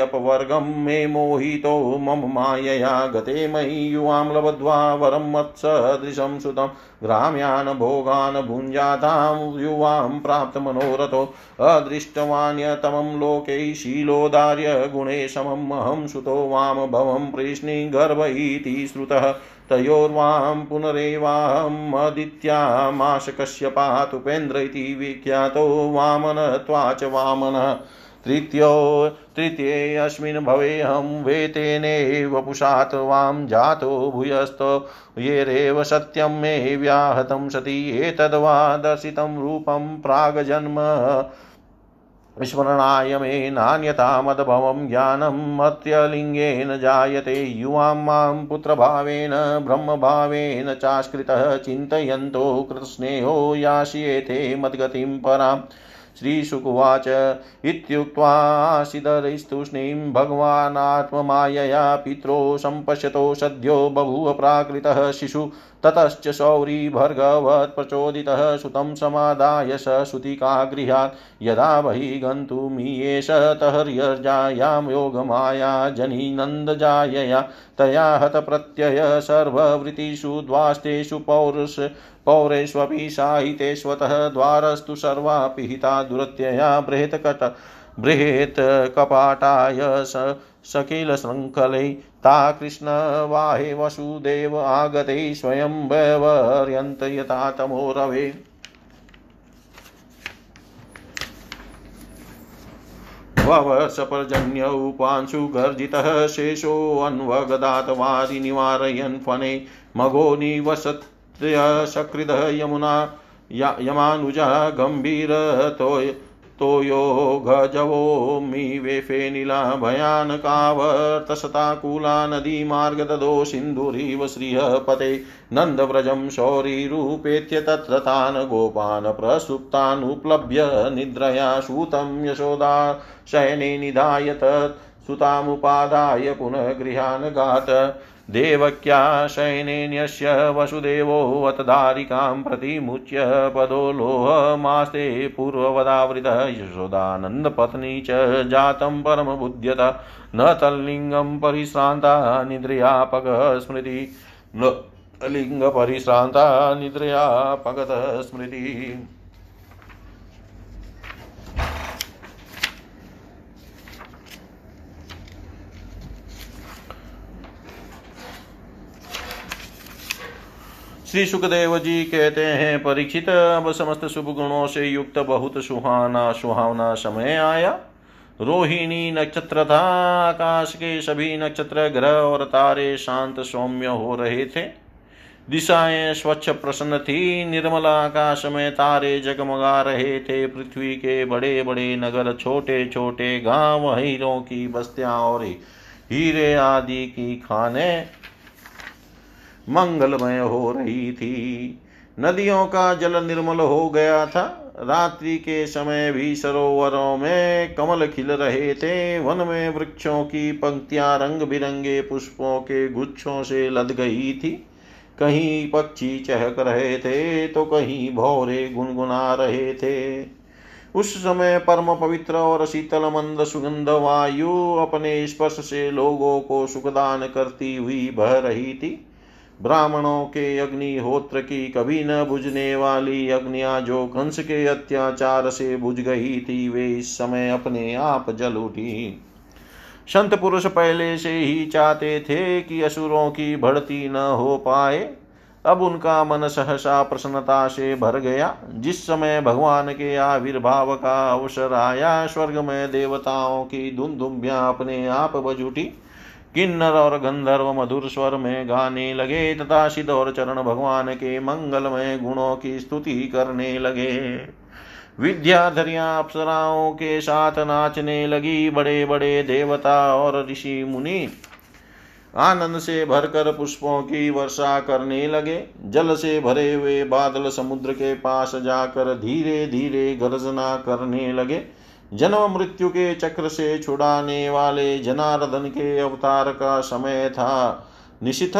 S1: अपवर्गं मे मोहितो मम मायया गते मयि युवां लब्ध्वा वरं मत्सदृशं सुतं ग्राम्यान् भोगान् भुञ्जातां युवां प्राप्तमनोरथो अदृष्टवान्यतमं लोके शीलोदार्य गुणे समम् अहं सुतो वाम भवं प्रेष्णिगर्भ इति श्रुतः तयोर्वां पुनरेवाहमदित्यामाशकश्यपातुपेन्द्र इति विख्यातो वामनत्वाच वामनः। तृतीयो, तृतीयेऽस्मिन् भवेऽहं वेतेनेव पुषात् वां जातो भूयस्तो। येरेव सत्यं मे व्याहतं सति, एतद्वा दर्शितं रूपं प्राग्जन्म। स्मरणाय मे नान्यतामद्भवं ज्ञानं मत्यलिङ्गेन जायते युवां माँ पुत्रभावेन, ब्रह्मभावेन चास्कृतः चिन्तयन्तो कृतस्नेहो यास्येते मद्गतिं पराम्। श्रीशुकुवाच इत्युक्त्वाशिधरैस्तूष्णीं भगवानात्ममायया पित्रो सम्पश्यतो सद्यो बभूव प्राकृतः शिशु ततश्च शौरी भर्गवत्प्रचोदितः सुतं समादाय स श्रुतिका गृहात् यदा बहिः गन्तुमीयेष तहर्यजायां योगमाया जनीनन्दजायया। तया हतप्रत्यय सर्ववृत्तिषु द्वास्तेषु पौरुष पौरेष्वपि साहितेष्वतः द्वारस्तु सर्वा पिहिता दुरत्यया बृहत्कट बृहेत् कपाटाय स सकिलशृङ्खलै ता कृष्णवाहे वसुदेव आगते स्वयं वैवर्यन्त यथा तमो रवे ववर्षपर्जन्य उपांशु गर्जितः शेषोऽन्वगदातवादि निवारयन् फणे मघो निवसत् सकृदः यमुना यमानुजा गम्भीरतोय तोयो गजवो मी वेफेनिला भयानकावर्तशताकुला नदीमार्ग ददो सिन्धुरिव श्रियपते नन्दव्रजं शौरीरूपेत्य तत्र तान् गोपान् प्रसुप्तानुप्लभ्य निद्रया सूतं यशोदा शयने निधाय तत् सुतामुपादाय पुनः गृहान् गात्। देवक्या शयनेन्यस्य वसुदेवोऽवतदारिकां प्रतिमुच्य पदो लोहमास्ते पूर्ववदावृतः यशोदानन्दपत्नी च जातं परमबुध्यत न तल्लिङ्गं परिश्रान्ता निद्रयापगः स्मृति। लिङ्गपरिश्रान्ता निद्रयापगतः श्री सुखदेव जी कहते हैं, परीक्षित, अब समस्त शुभ गुणों से युक्त बहुत सुहाना सुहावना समय आया। रोहिणी नक्षत्र था, आकाश के सभी नक्षत्र ग्रह और तारे शांत सौम्य हो रहे थे। दिशाएँ स्वच्छ प्रसन्न थी, निर्मल आकाश में तारे जगमगा रहे थे। पृथ्वी के बड़े बड़े नगर छोटे छोटे गाँव हीरों की बस्तियाँ और हीरे आदि की खाने मंगलमय हो रही थी। नदियों का जल निर्मल हो गया था। रात्रि के समय भी सरोवरों में कमल खिल रहे थे। वन में वृक्षों की पंक्तियाँ रंग बिरंगे पुष्पों के गुच्छों से लद गई थी। कहीं पक्षी चहक रहे थे तो कहीं भौरे गुनगुना रहे थे। उस समय परम पवित्र और शीतल मंद सुगंध वायु अपने स्पर्श से लोगों को सुखदान करती हुई बह रही थी। ब्राह्मणों के अग्निहोत्र की कभी न बुझने वाली अग्निया जो कंस के अत्याचार से बुझ गई थी, वे इस समय अपने आप जल उठी। संत पुरुष पहले से ही चाहते थे कि असुरों की बढ़ती न हो पाए। अब उनका मन सहसा प्रसन्नता से भर गया। जिस समय भगवान के आविर्भाव का अवसर आया स्वर्ग में देवताओं की धुन धुम्बियाँ अपने आप बज उठी। किन्नर और गंधर्व मधुर स्वर में गाने लगे तथा सिद्ध और चरण भगवान के मंगलमय गुणों की स्तुति करने लगे। विद्याधरिया अप्सराओं के साथ नाचने लगी बड़े बड़े देवता और ऋषि मुनि। आनंद से भरकर पुष्पों की वर्षा करने लगे। जल से भरे हुए बादल समुद्र के पास जाकर धीरे धीरे गर्जना करने लगे। जन्म मृत्यु के चक्र से छुड़ाने वाले जनार्दन के अवतार का समय था। निशिथ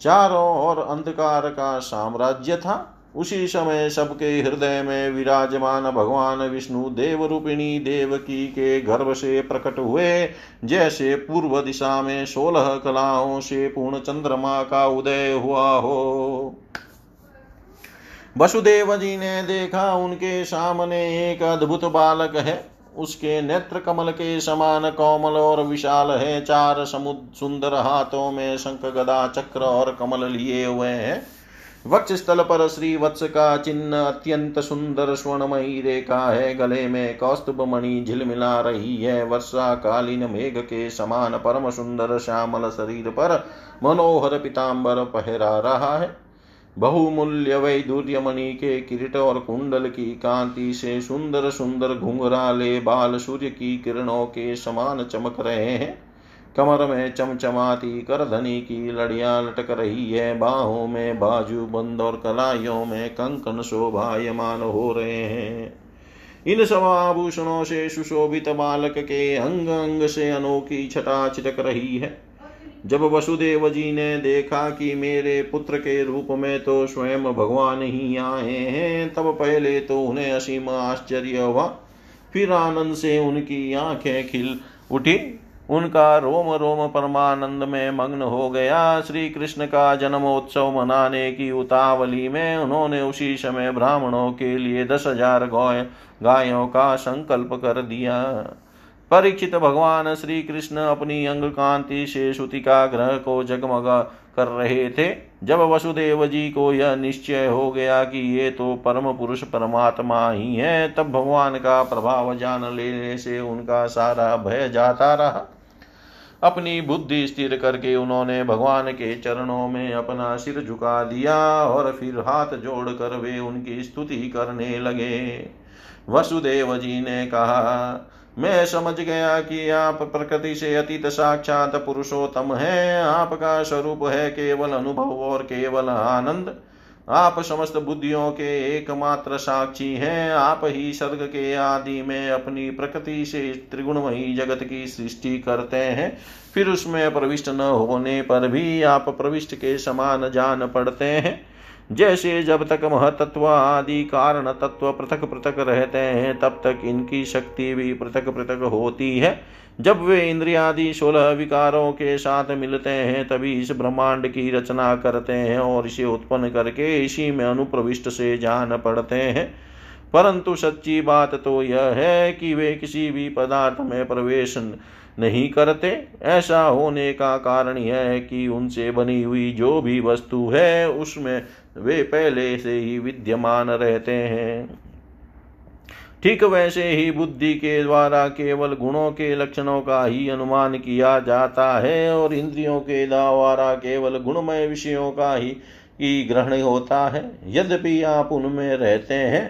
S1: चारों ओर अंधकार का साम्राज्य था। उसी समय सबके हृदय में विराजमान भगवान विष्णु देव रूपिणी देवकी के गर्भ से प्रकट हुए। जैसे पूर्व दिशा में सोलह कलाओं से पूर्ण चंद्रमा का उदय हुआ हो। वसुदेव जी ने देखा उनके सामने एक अद्भुत बालक है। उसके नेत्र कमल के समान कोमल और विशाल है। चार समुद्र सुंदर हाथों में शंख, गदा, चक्र और कमल लिए हुए हैं। वक्ष स्थल पर श्री वत्स का चिन्ह अत्यंत सुंदर स्वर्णमयी रेखा है। गले में कौस्तुभ मणि झिलमिला रही है। वर्षा कालीन मेघ के समान परम सुंदर श्यामल शरीर पर मनोहर पिताम्बर पहरा रहा है। बहुमूल्य वैदुर्य मणि के किरीट और कुंडल की कांति से सुंदर सुंदर घुंघराले बाल सूर्य की किरणों के समान चमक रहे हैं कमर में चमचमाती करधनी की लड़ियाँ लटक रही है बाहों में बाजू बंद और कलाइयों में कंकन शोभायमान हो रहे। हैं इन सब आभूषणों से सुशोभित बालक के अंग अंग से अनोखी छटा छिटक रही है। जब वसुदेव जी ने देखा कि मेरे पुत्र के रूप में तो स्वयं भगवान ही आए हैं, तब पहले तो उन्हें असीम आश्चर्य हुआ। फिर आनंद से उनकी आँखें खिल उठी। उनका रोम रोम परमानंद में मग्न हो गया। श्री कृष्ण का जन्मोत्सव मनाने की उतावली में उन्होंने उसी समय ब्राह्मणों के लिए दस हज़ार गाय गायों का संकल्प कर दिया। परीक्षित भगवान श्री कृष्ण अपनी अंग कांति से श्रुतिका ग्रह को जगमगा कर रहे थे। जब वसुदेव जी को यह निश्चय हो गया कि ये तो परम पुरुष परमात्मा ही है, तब भगवान का प्रभाव जान लेने से उनका सारा भय जाता रहा। अपनी बुद्धि स्थिर करके उन्होंने भगवान के चरणों में अपना सिर झुका दिया और फिर हाथ जोड़कर वे उनकी स्तुति करने लगे। वसुदेव जी ने कहा मैं समझ गया कि आप प्रकृति से अतीत साक्षात पुरुषोत्तम है। आपका स्वरूप है केवल अनुभव और केवल आनंद। आप समस्त बुद्धियों के एकमात्र साक्षी हैं। आप ही सर्ग के आदि में अपनी प्रकृति से त्रिगुणमयी जगत की सृष्टि करते हैं। फिर उसमें प्रविष्ट न होने पर भी आप प्रविष्ट के समान जान पड़ते हैं। जैसे जब तक महतत्व आदि कारण तत्व पृथक पृथक रहते हैं, तब तक इनकी शक्ति भी पृथक पृथक होती है। जब वे इंद्रियादि सोलह विकारों के साथ मिलते हैं, तभी इस ब्रह्मांड की रचना करते हैं और इसे उत्पन्न करके इसी में अनुप्रविष्ट से जान पड़ते हैं। परंतु सच्ची बात तो यह है कि वे किसी भी पदार्थ में प्रवेश नहीं करते। ऐसा होने का कारण यह है कि उनसे बनी हुई जो भी वस्तु है, उसमें वे पहले से ही विद्यमान रहते हैं। ठीक वैसे ही बुद्धि के द्वारा केवल गुणों के लक्षणों का ही अनुमान किया जाता है और इंद्रियों के द्वारा केवल गुणमय विषयों का ही की ग्रहण होता है। यद्यपि आप उनमें रहते हैं,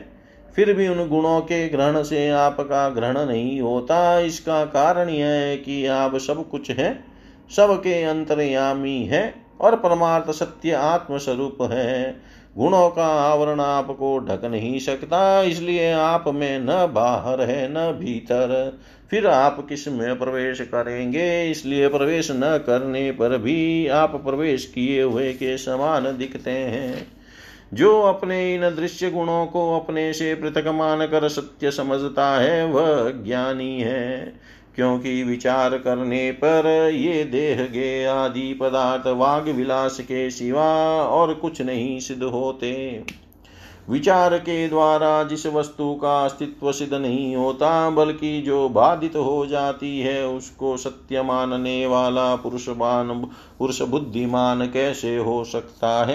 S1: फिर भी उन गुणों के ग्रहण से आपका ग्रहण नहीं होता। इसका कारण यह है कि आप सब कुछ हैं सबके अंतर्यामी है। और परमार्थ सत्य आत्म स्वरूप है। गुणों का आवरण आपको ढक नहीं सकता, इसलिए आप में न बाहर है, न भीतर। फिर आप किसमें प्रवेश करेंगे? इसलिए प्रवेश न करने पर भी आप प्रवेश किए हुए के समान दिखते हैं। जो अपने इन दृश्य गुणों को अपने से पृथक मानकर सत्य समझता है, वह ज्ञानी है। क्योंकि विचार करने पर ये देह गे आदि पदार्थ वाग विलास के सिवा और कुछ नहीं सिद्ध होते। विचार के द्वारा जिस वस्तु का अस्तित्व सिद्ध नहीं होता, बल्कि जो बाधित हो जाती है, उसको सत्य मानने वाला पुरुषमान पुरुष बुद्धिमान कैसे हो सकता है?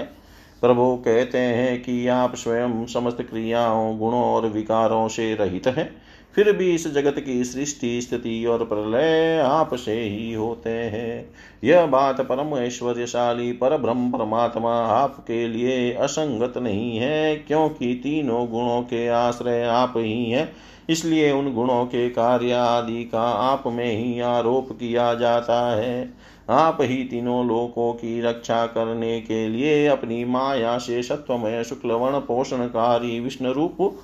S1: प्रभु कहते हैं कि आप स्वयं समस्त क्रियाओं, गुणों और विकारों से रहित हैं। फिर भी इस जगत की सृष्टि, स्थिति और प्रलय आप से ही होते हैं। यह बात परम ऐश्वर्यशाली पर ब्रह्म परमात्मा आपके लिए असंगत नहीं है, क्योंकि तीनों गुणों के आश्रय आप ही हैं। इसलिए उन गुणों के कार्य आदि का आप में ही आरोप किया जाता है। आप ही तीनों लोकों की रक्षा करने के लिए अपनी माया से सत्वमय, शुक्लवर्ण, पोषणकारी विष्णु रूप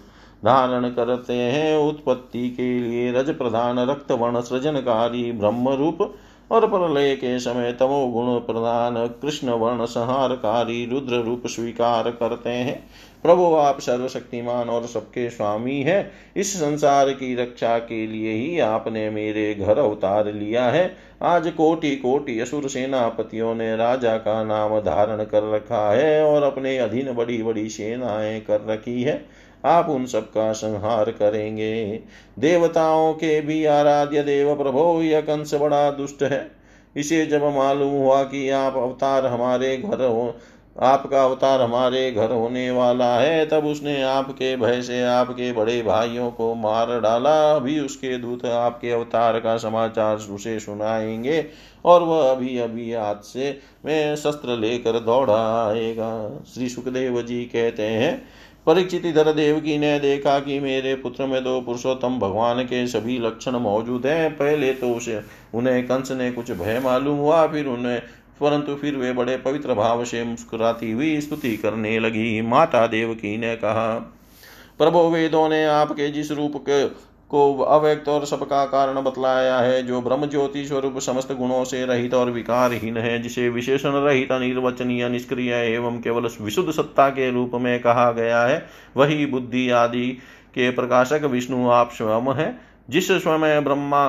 S1: धारण करते हैं उत्पत्ति के लिए रज प्रधान रक्त वर्ण सृजनकारी ब्रह्म रूप और प्रलय के समय तमो गुण प्रधान कृष्ण वर्ण संहारकारी रुद्र रूप स्वीकार करते हैं। प्रभु, आप सर्वशक्तिमान और सबके स्वामी हैं। इस संसार की रक्षा के लिए ही आपने मेरे घर अवतार लिया है। आज कोटि कोटि असुर सेनापतियों ने राजा का नाम धारण कर रखा है और अपने अधीन बड़ी बड़ी सेनाएँ कर रखी है। आप उन सब का संहार करेंगे। देवताओं के भी आराध्य देव प्रभो, यह कंस बड़ा दुष्ट है। इसे जब मालूम हुआ कि आप अवतार हमारे घर हो, आपका अवतार हमारे घर होने वाला है, तब उसने आपके भय से आपके बड़े भाइयों को मार डाला। अभी उसके दूत आपके अवतार का समाचार उसे सुनाएँगे और वह अभी अभी हाथ से, मैं शस्त्र लेकर दौड़ा आएगा। श्री सुखदेव जी कहते हैं परीक्षित इधर देवकी ने देखा कि मेरे पुत्र में तो पुरुषोत्तम भगवान के सभी लक्षण मौजूद हैं। पहले तो उसे, उन्हें कंस ने कुछ भय मालूम हुआ, फिर उन्हें, परंतु फिर वे बड़े पवित्र भाव से मुस्कुराती हुई स्तुति करने लगी। माता देवकी ने कहा, प्रभो वेदों ने आपके जिस रूप के को अव्यक्त और सबका कारण बतलाया है, जो ब्रह्म ज्योति स्वरूप समस्त गुणों से रहित और विकारहीन है, जिसे विशेषण रहित, अनिर्वचनीय, निष्क्रिय एवं केवल विशुद्ध सत्ता के रूप में कहा गया है। वही बुद्धि आदि के प्रकाशक विष्णु आप स्वयं है, जिस स्वयं ब्रह्मा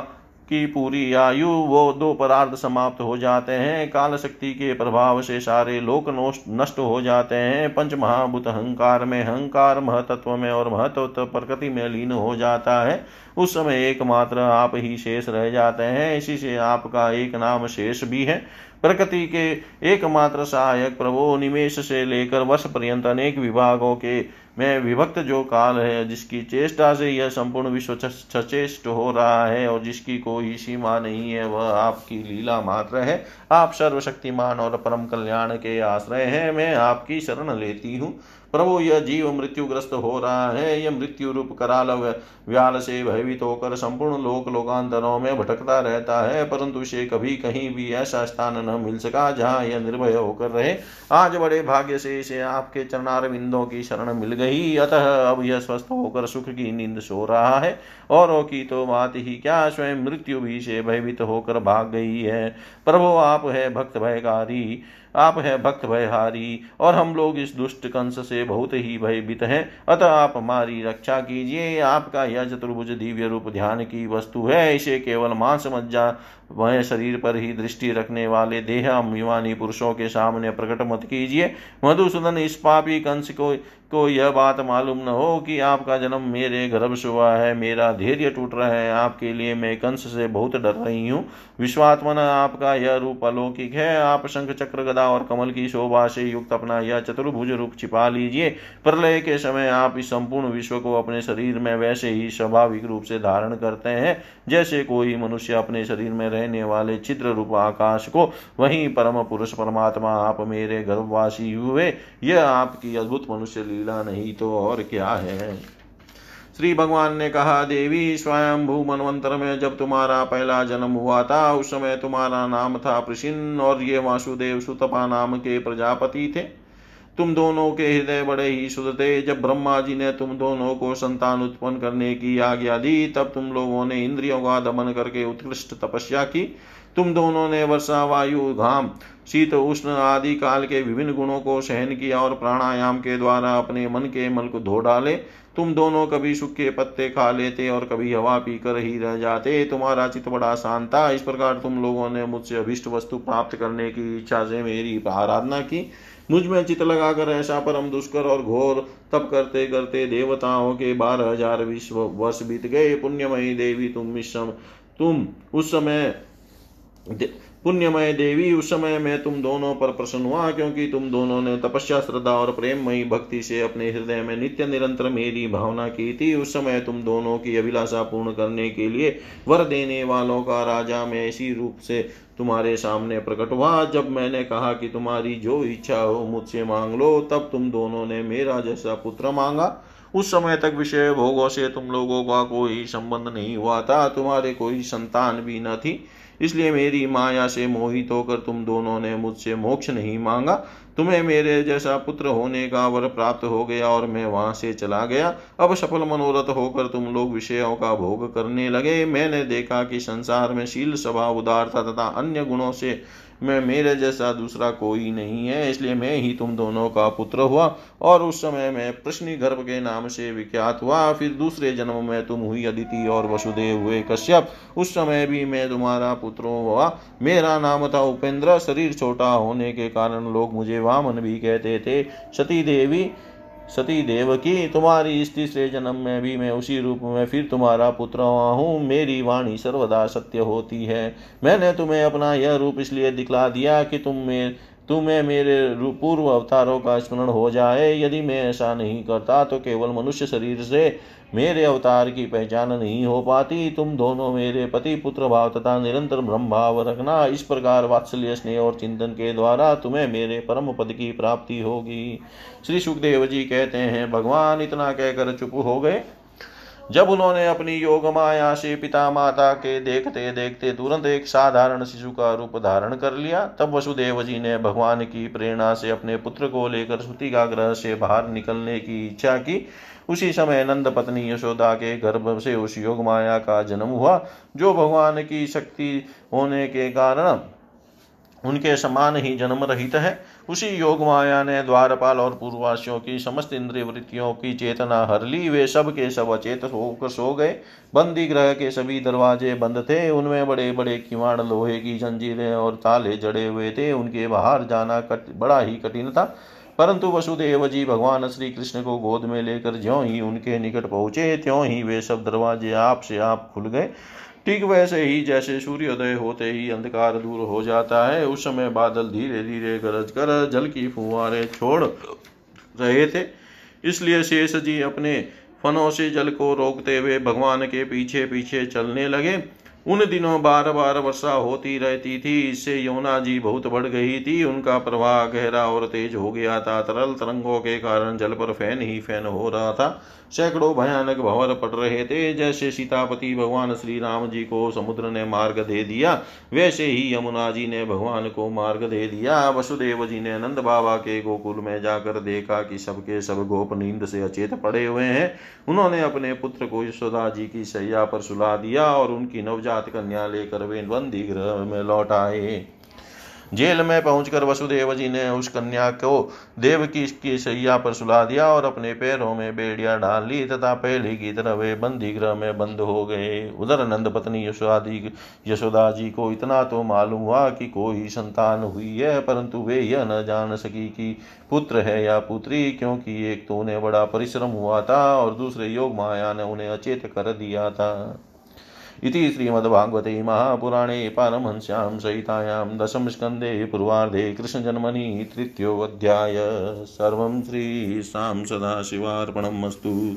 S1: की पूरी आयु वो दो परार्थ समाप्त हो जाते हैं। काल शक्ति के प्रभाव से सारे लोक नष्ट हो जाते हैं। पंच महाभूत अहंकार में अहंकार महतत्व में और महत्व प्रकृति में लीन हो जाता है। उस समय एकमात्र आप ही शेष रह जाते हैं। इसी से आपका एक नाम शेष भी है। प्रकृति के एकमात्र सहायक प्रभो निमेश से लेकर वर्ष पर्यंत अनेक विभागों के में विभक्त जो काल है, जिसकी चेष्टा से यह संपूर्ण विश्व सचेष्ट हो रहा है और जिसकी कोई सीमा नहीं है, वह आपकी लीला मात्र है। आप सर्वशक्तिमान और परम कल्याण के आश्रय हैं। मैं आपकी शरण लेती हूँ। प्रभु, यह जीव मृत्युग्रस्त हो रहा है, यह मृत्यु रूप कराल व्याल से भयभीत होकर संपूर्ण लोक लोकांतरों में भटकता रहता है, परंतु इसे कभी कहीं भी ऐसा स्थान न मिल सका जहाँ यह निर्भय होकर रहे। आज बड़े भाग्य से इसे आपके चरणार बिंदों की शरण मिल गई। अतः अब यह स्वस्थ होकर सुख की नींद सो रहा है। औरों की तो बात ही क्या, स्वयं मृत्यु भी से भयभीत होकर भाग गई है। प्रभु, आप है भक्त भयकारी। आप हैं भक्त भयहारी, और हम लोग इस दुष्ट कंस से बहुत ही भयभीत हैं। अतः आप हमारी रक्षा कीजिए। आपका यह चतुर्भुज दिव्य रूप ध्यान की वस्तु है। इसे केवल मांस मज्जा वह शरीर पर ही दृष्टि रखने वाले देह अभिमानी पुरुषों के सामने प्रकट मत कीजिए। मधुसूदन, इस पापी कंस को को यह बात मालूम न हो कि आपका जन्म मेरे गर्भ से हुआ है, मेरा धैर्य टूट रहा है, आपके लिए मैं कंस से बहुत डर रही हूँ। विश्वात्मन, आपका यह रूप अलौकिक है। आप शंख, चक्र, गदा और कमल की शोभा से युक्त अपना यह चतुर्भुज रूप छिपा लीजिए। प्रलय के समय आप इस संपूर्ण विश्व को अपने शरीर में वैसे ही स्वाभाविक रूप से धारण करते हैं। जैसे कोई मनुष्य अपने शरीर में रहने वाले चित्र रूप आकाश को, वहीं परम पुरुष परमात्मा आप मेरे गर्भवासी हुए, यह आपकी अद्भुत मनुष्य लीला नहीं तो और क्या है? श्री भगवान ने कहा, देवी स्वयं भू मनवंतर में जब तुम्हारा पहला जन्म हुआ था, उस समय तुम्हारा नाम था प्रसिन्न और ये वासुदेव सुतपा नाम के प्रजापति थे। तुम दोनों के हृदय बड़े ही शुद्ध थे। जब ब्रह्मा जी ने तुम दोनों को संतान उत्पन्न करने की आज्ञा दी, तब तुम लोगों ने इंद्रियों का दमन करके उत्कृष्ट तपस्या की। तुम दोनों ने वर्षा, वायु, घाम, शीत, उष्ण आदि काल के विभिन्न गुणों को सहन किया और प्राणायाम के द्वारा अपने मन के मल को धो डाले। तुम दोनों कभी सूखे पत्ते खा लेते और कभी हवा पीकर ही रह जाते। तुम्हारा चित बड़ा शांत था। इस प्रकार तुम लोगों ने मुझसे अभिष्ट वस्तु प्राप्त करने की इच्छा से मेरी आराधना की। मुझमें चित लगाकर ऐसा परम दुष्कर और घोर तप करते करते देवताओं के बारह हज़ार विश्व वर्ष बीत गए। पुण्यमयी देवी, तुम इस तुम उस समय पुण्यमय देवी, उस समय में तुम दोनों पर प्रसन्न हुआ, क्योंकि तुम दोनों ने तपस्या, श्रद्धा और प्रेममयी भक्ति से अपने हृदय में नित्य निरंतर मेरी भावना की थी। उस समय तुम दोनों की अभिलाषा पूर्ण करने के लिए वर देने वालों का राजा में इसी रूप से तुम्हारे सामने प्रकट हुआ। जब मैंने कहा कि तुम्हारी जो इच्छा हो मुझसे मांग लो, तब तुम दोनों ने मेरा जैसा पुत्र मांगा। उस समय तक विषय भोगों से तुम लोगों का कोई संबंध नहीं हुआ था। तुम्हारे कोई संतान भी न थी। इसलिए मेरी माया से मोहित होकर तुम दोनों ने मुझसे मोक्ष नहीं मांगा। तुम्हें मेरे जैसा पुत्र होने का वर प्राप्त हो गया और मैं वहाँ से चला गया। अब सफल मनोरथ होकर तुम लोग विषयों का भोग करने लगे। मैंने देखा कि संसार में शील स्वभाव उदारता तथा अन्य गुणों से मैं मेरे जैसा दूसरा कोई नहीं है, इसलिए मैं ही तुम दोनों का पुत्र हुआ और उस समय मैं प्रश्नि गर्भ के नाम से विख्यात हुआ। फिर दूसरे जन्म में तुम हुई अदिति और वसुदेव हुए कश्यप। उस समय भी मैं तुम्हारा पुत्र हुआ। मेरा नाम था उपेंद्र। शरीर छोटा होने के कारण लोग मुझे वामन भी कहते थे, सती देवी, सती देव की तुम्हारी इस तीसरे जन्म में भी मैं उसी रूप में फिर तुम्हारा पुत्र हूँ, मेरी वाणी सर्वदा सत्य होती है। मैंने तुम्हें अपना यह रूप इसलिए दिखला दिया कि तुम में, तुम्हें मेरे पूर्व अवतारों का स्मरण हो जाए। यदि मैं ऐसा नहीं करता तो केवल मनुष्य शरीर से मेरे अवतार की पहचान नहीं हो पाती। तुम दोनों मेरे पति पुत्र भाव तथा निरंतर ब्रह्म भाव रखना, इस प्रकार वात्सल्य, स्नेह और चिंतन के द्वारा तुम्हें मेरे परम पद की प्राप्ति होगी। श्री सुखदेव जी कहते हैं, भगवान इतना कहकर चुप हो गए। जब उन्होंने अपनी योग माया से पिता माता के देखते देखते तुरंत एक साधारण शिशु का रूप धारण कर लिया, तब वसुदेव जी ने भगवान की प्रेरणा से अपने पुत्र को लेकर सुतिका ग्रह से बाहर निकलने की इच्छा की। उसी समय नंद पत्नी यशोदा के गर्भ से उस योग माया का जन्म हुआ जो भगवान की शक्ति होने के कारण उनके समान ही जन्म रहित है। उसी योग माया ने द्वारपाल और पूर्ववासियों की समस्त इंद्रिय वृत्तियों की चेतना हर ली। वे सब के सब अचेत होकर सो गए। बंदी ग्रह के सभी दरवाजे बंद थे। उनमें बड़े बड़े किवाड़ लोहे की जंजीरें और ताले जड़े हुए थे। उनके बाहर जाना कट, बड़ा ही कठिन था। परंतु वसुदेव जी भगवान श्री कृष्ण को गोद में लेकर ज्यों ही उनके निकट पहुँचे, त्यों ही वे सब दरवाजे आप से आप खुल गए। ठीक वैसे ही जैसे सूर्योदय होते ही अंधकार दूर हो जाता है, उस समय बादल धीरे धीरे गरज कर जल की फुहारे छोड़ रहे थे। इसलिए शेष जी अपने फनों से जल को रोकते हुए भगवान के पीछे पीछे चलने लगे। उन दिनों बार बार वर्षा होती रहती थी, इससे यमुना जी बहुत बढ़ गई थी। उनका प्रवाह गहरा और तेज हो गया था। तरल तरंगों के कारण जल पर फ़ैन ही फ़ैन हो रहा था। सैकड़ों भयानक भंवर पड़ रहे थे। जैसे सीतापति भगवान श्री राम जी को समुद्र ने मार्ग दे दिया, वैसे ही यमुना जी ने भगवान को मार्ग दे दिया। वसुदेव जी ने नंद बाबा के गोकुल में जाकर देखा कि सबके सब गोप नींद से अचेत पड़े हुए हैं। उन्होंने अपने पुत्र को यशोदा जी की सैया पर सुला दिया और उनकी नवजात कन्या लेकर वे बंदी गृह में लौट आए। जेल में पहुंचकर वसुदेव जी ने उस कन्या को देव की सैया पर सुला दिया और अपने पैरों में बेड़िया डाल ली तथा पहले की तरह वे बंदी गृह में बंद हो गए। उधर नंद पत्नी यशोदी यशोदा जी को इतना तो मालूम हुआ कि कोई संतान हुई है, परंतु वे यह न जान सकी कि पुत्र है या पुत्री, क्योंकि एक तो उन्हें बड़ा परिश्रम हुआ था और दूसरे योग माया ने उन्हें अचेत कर दिया था। इति श्रीमद्भागवते महापुराणे पारमहंस्यां सहितायां दशमस्कन्धे पूर्वार्धे कृष्णजन्मनि तृतीयोऽध्याय। सर्वं श्रीशां सदाशिवार्पणम् अस्तु।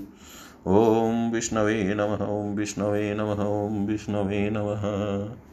S1: ॐ विष्णवे नमः, ॐ विष्णवे नमः, ॐ विष्णवे नमः।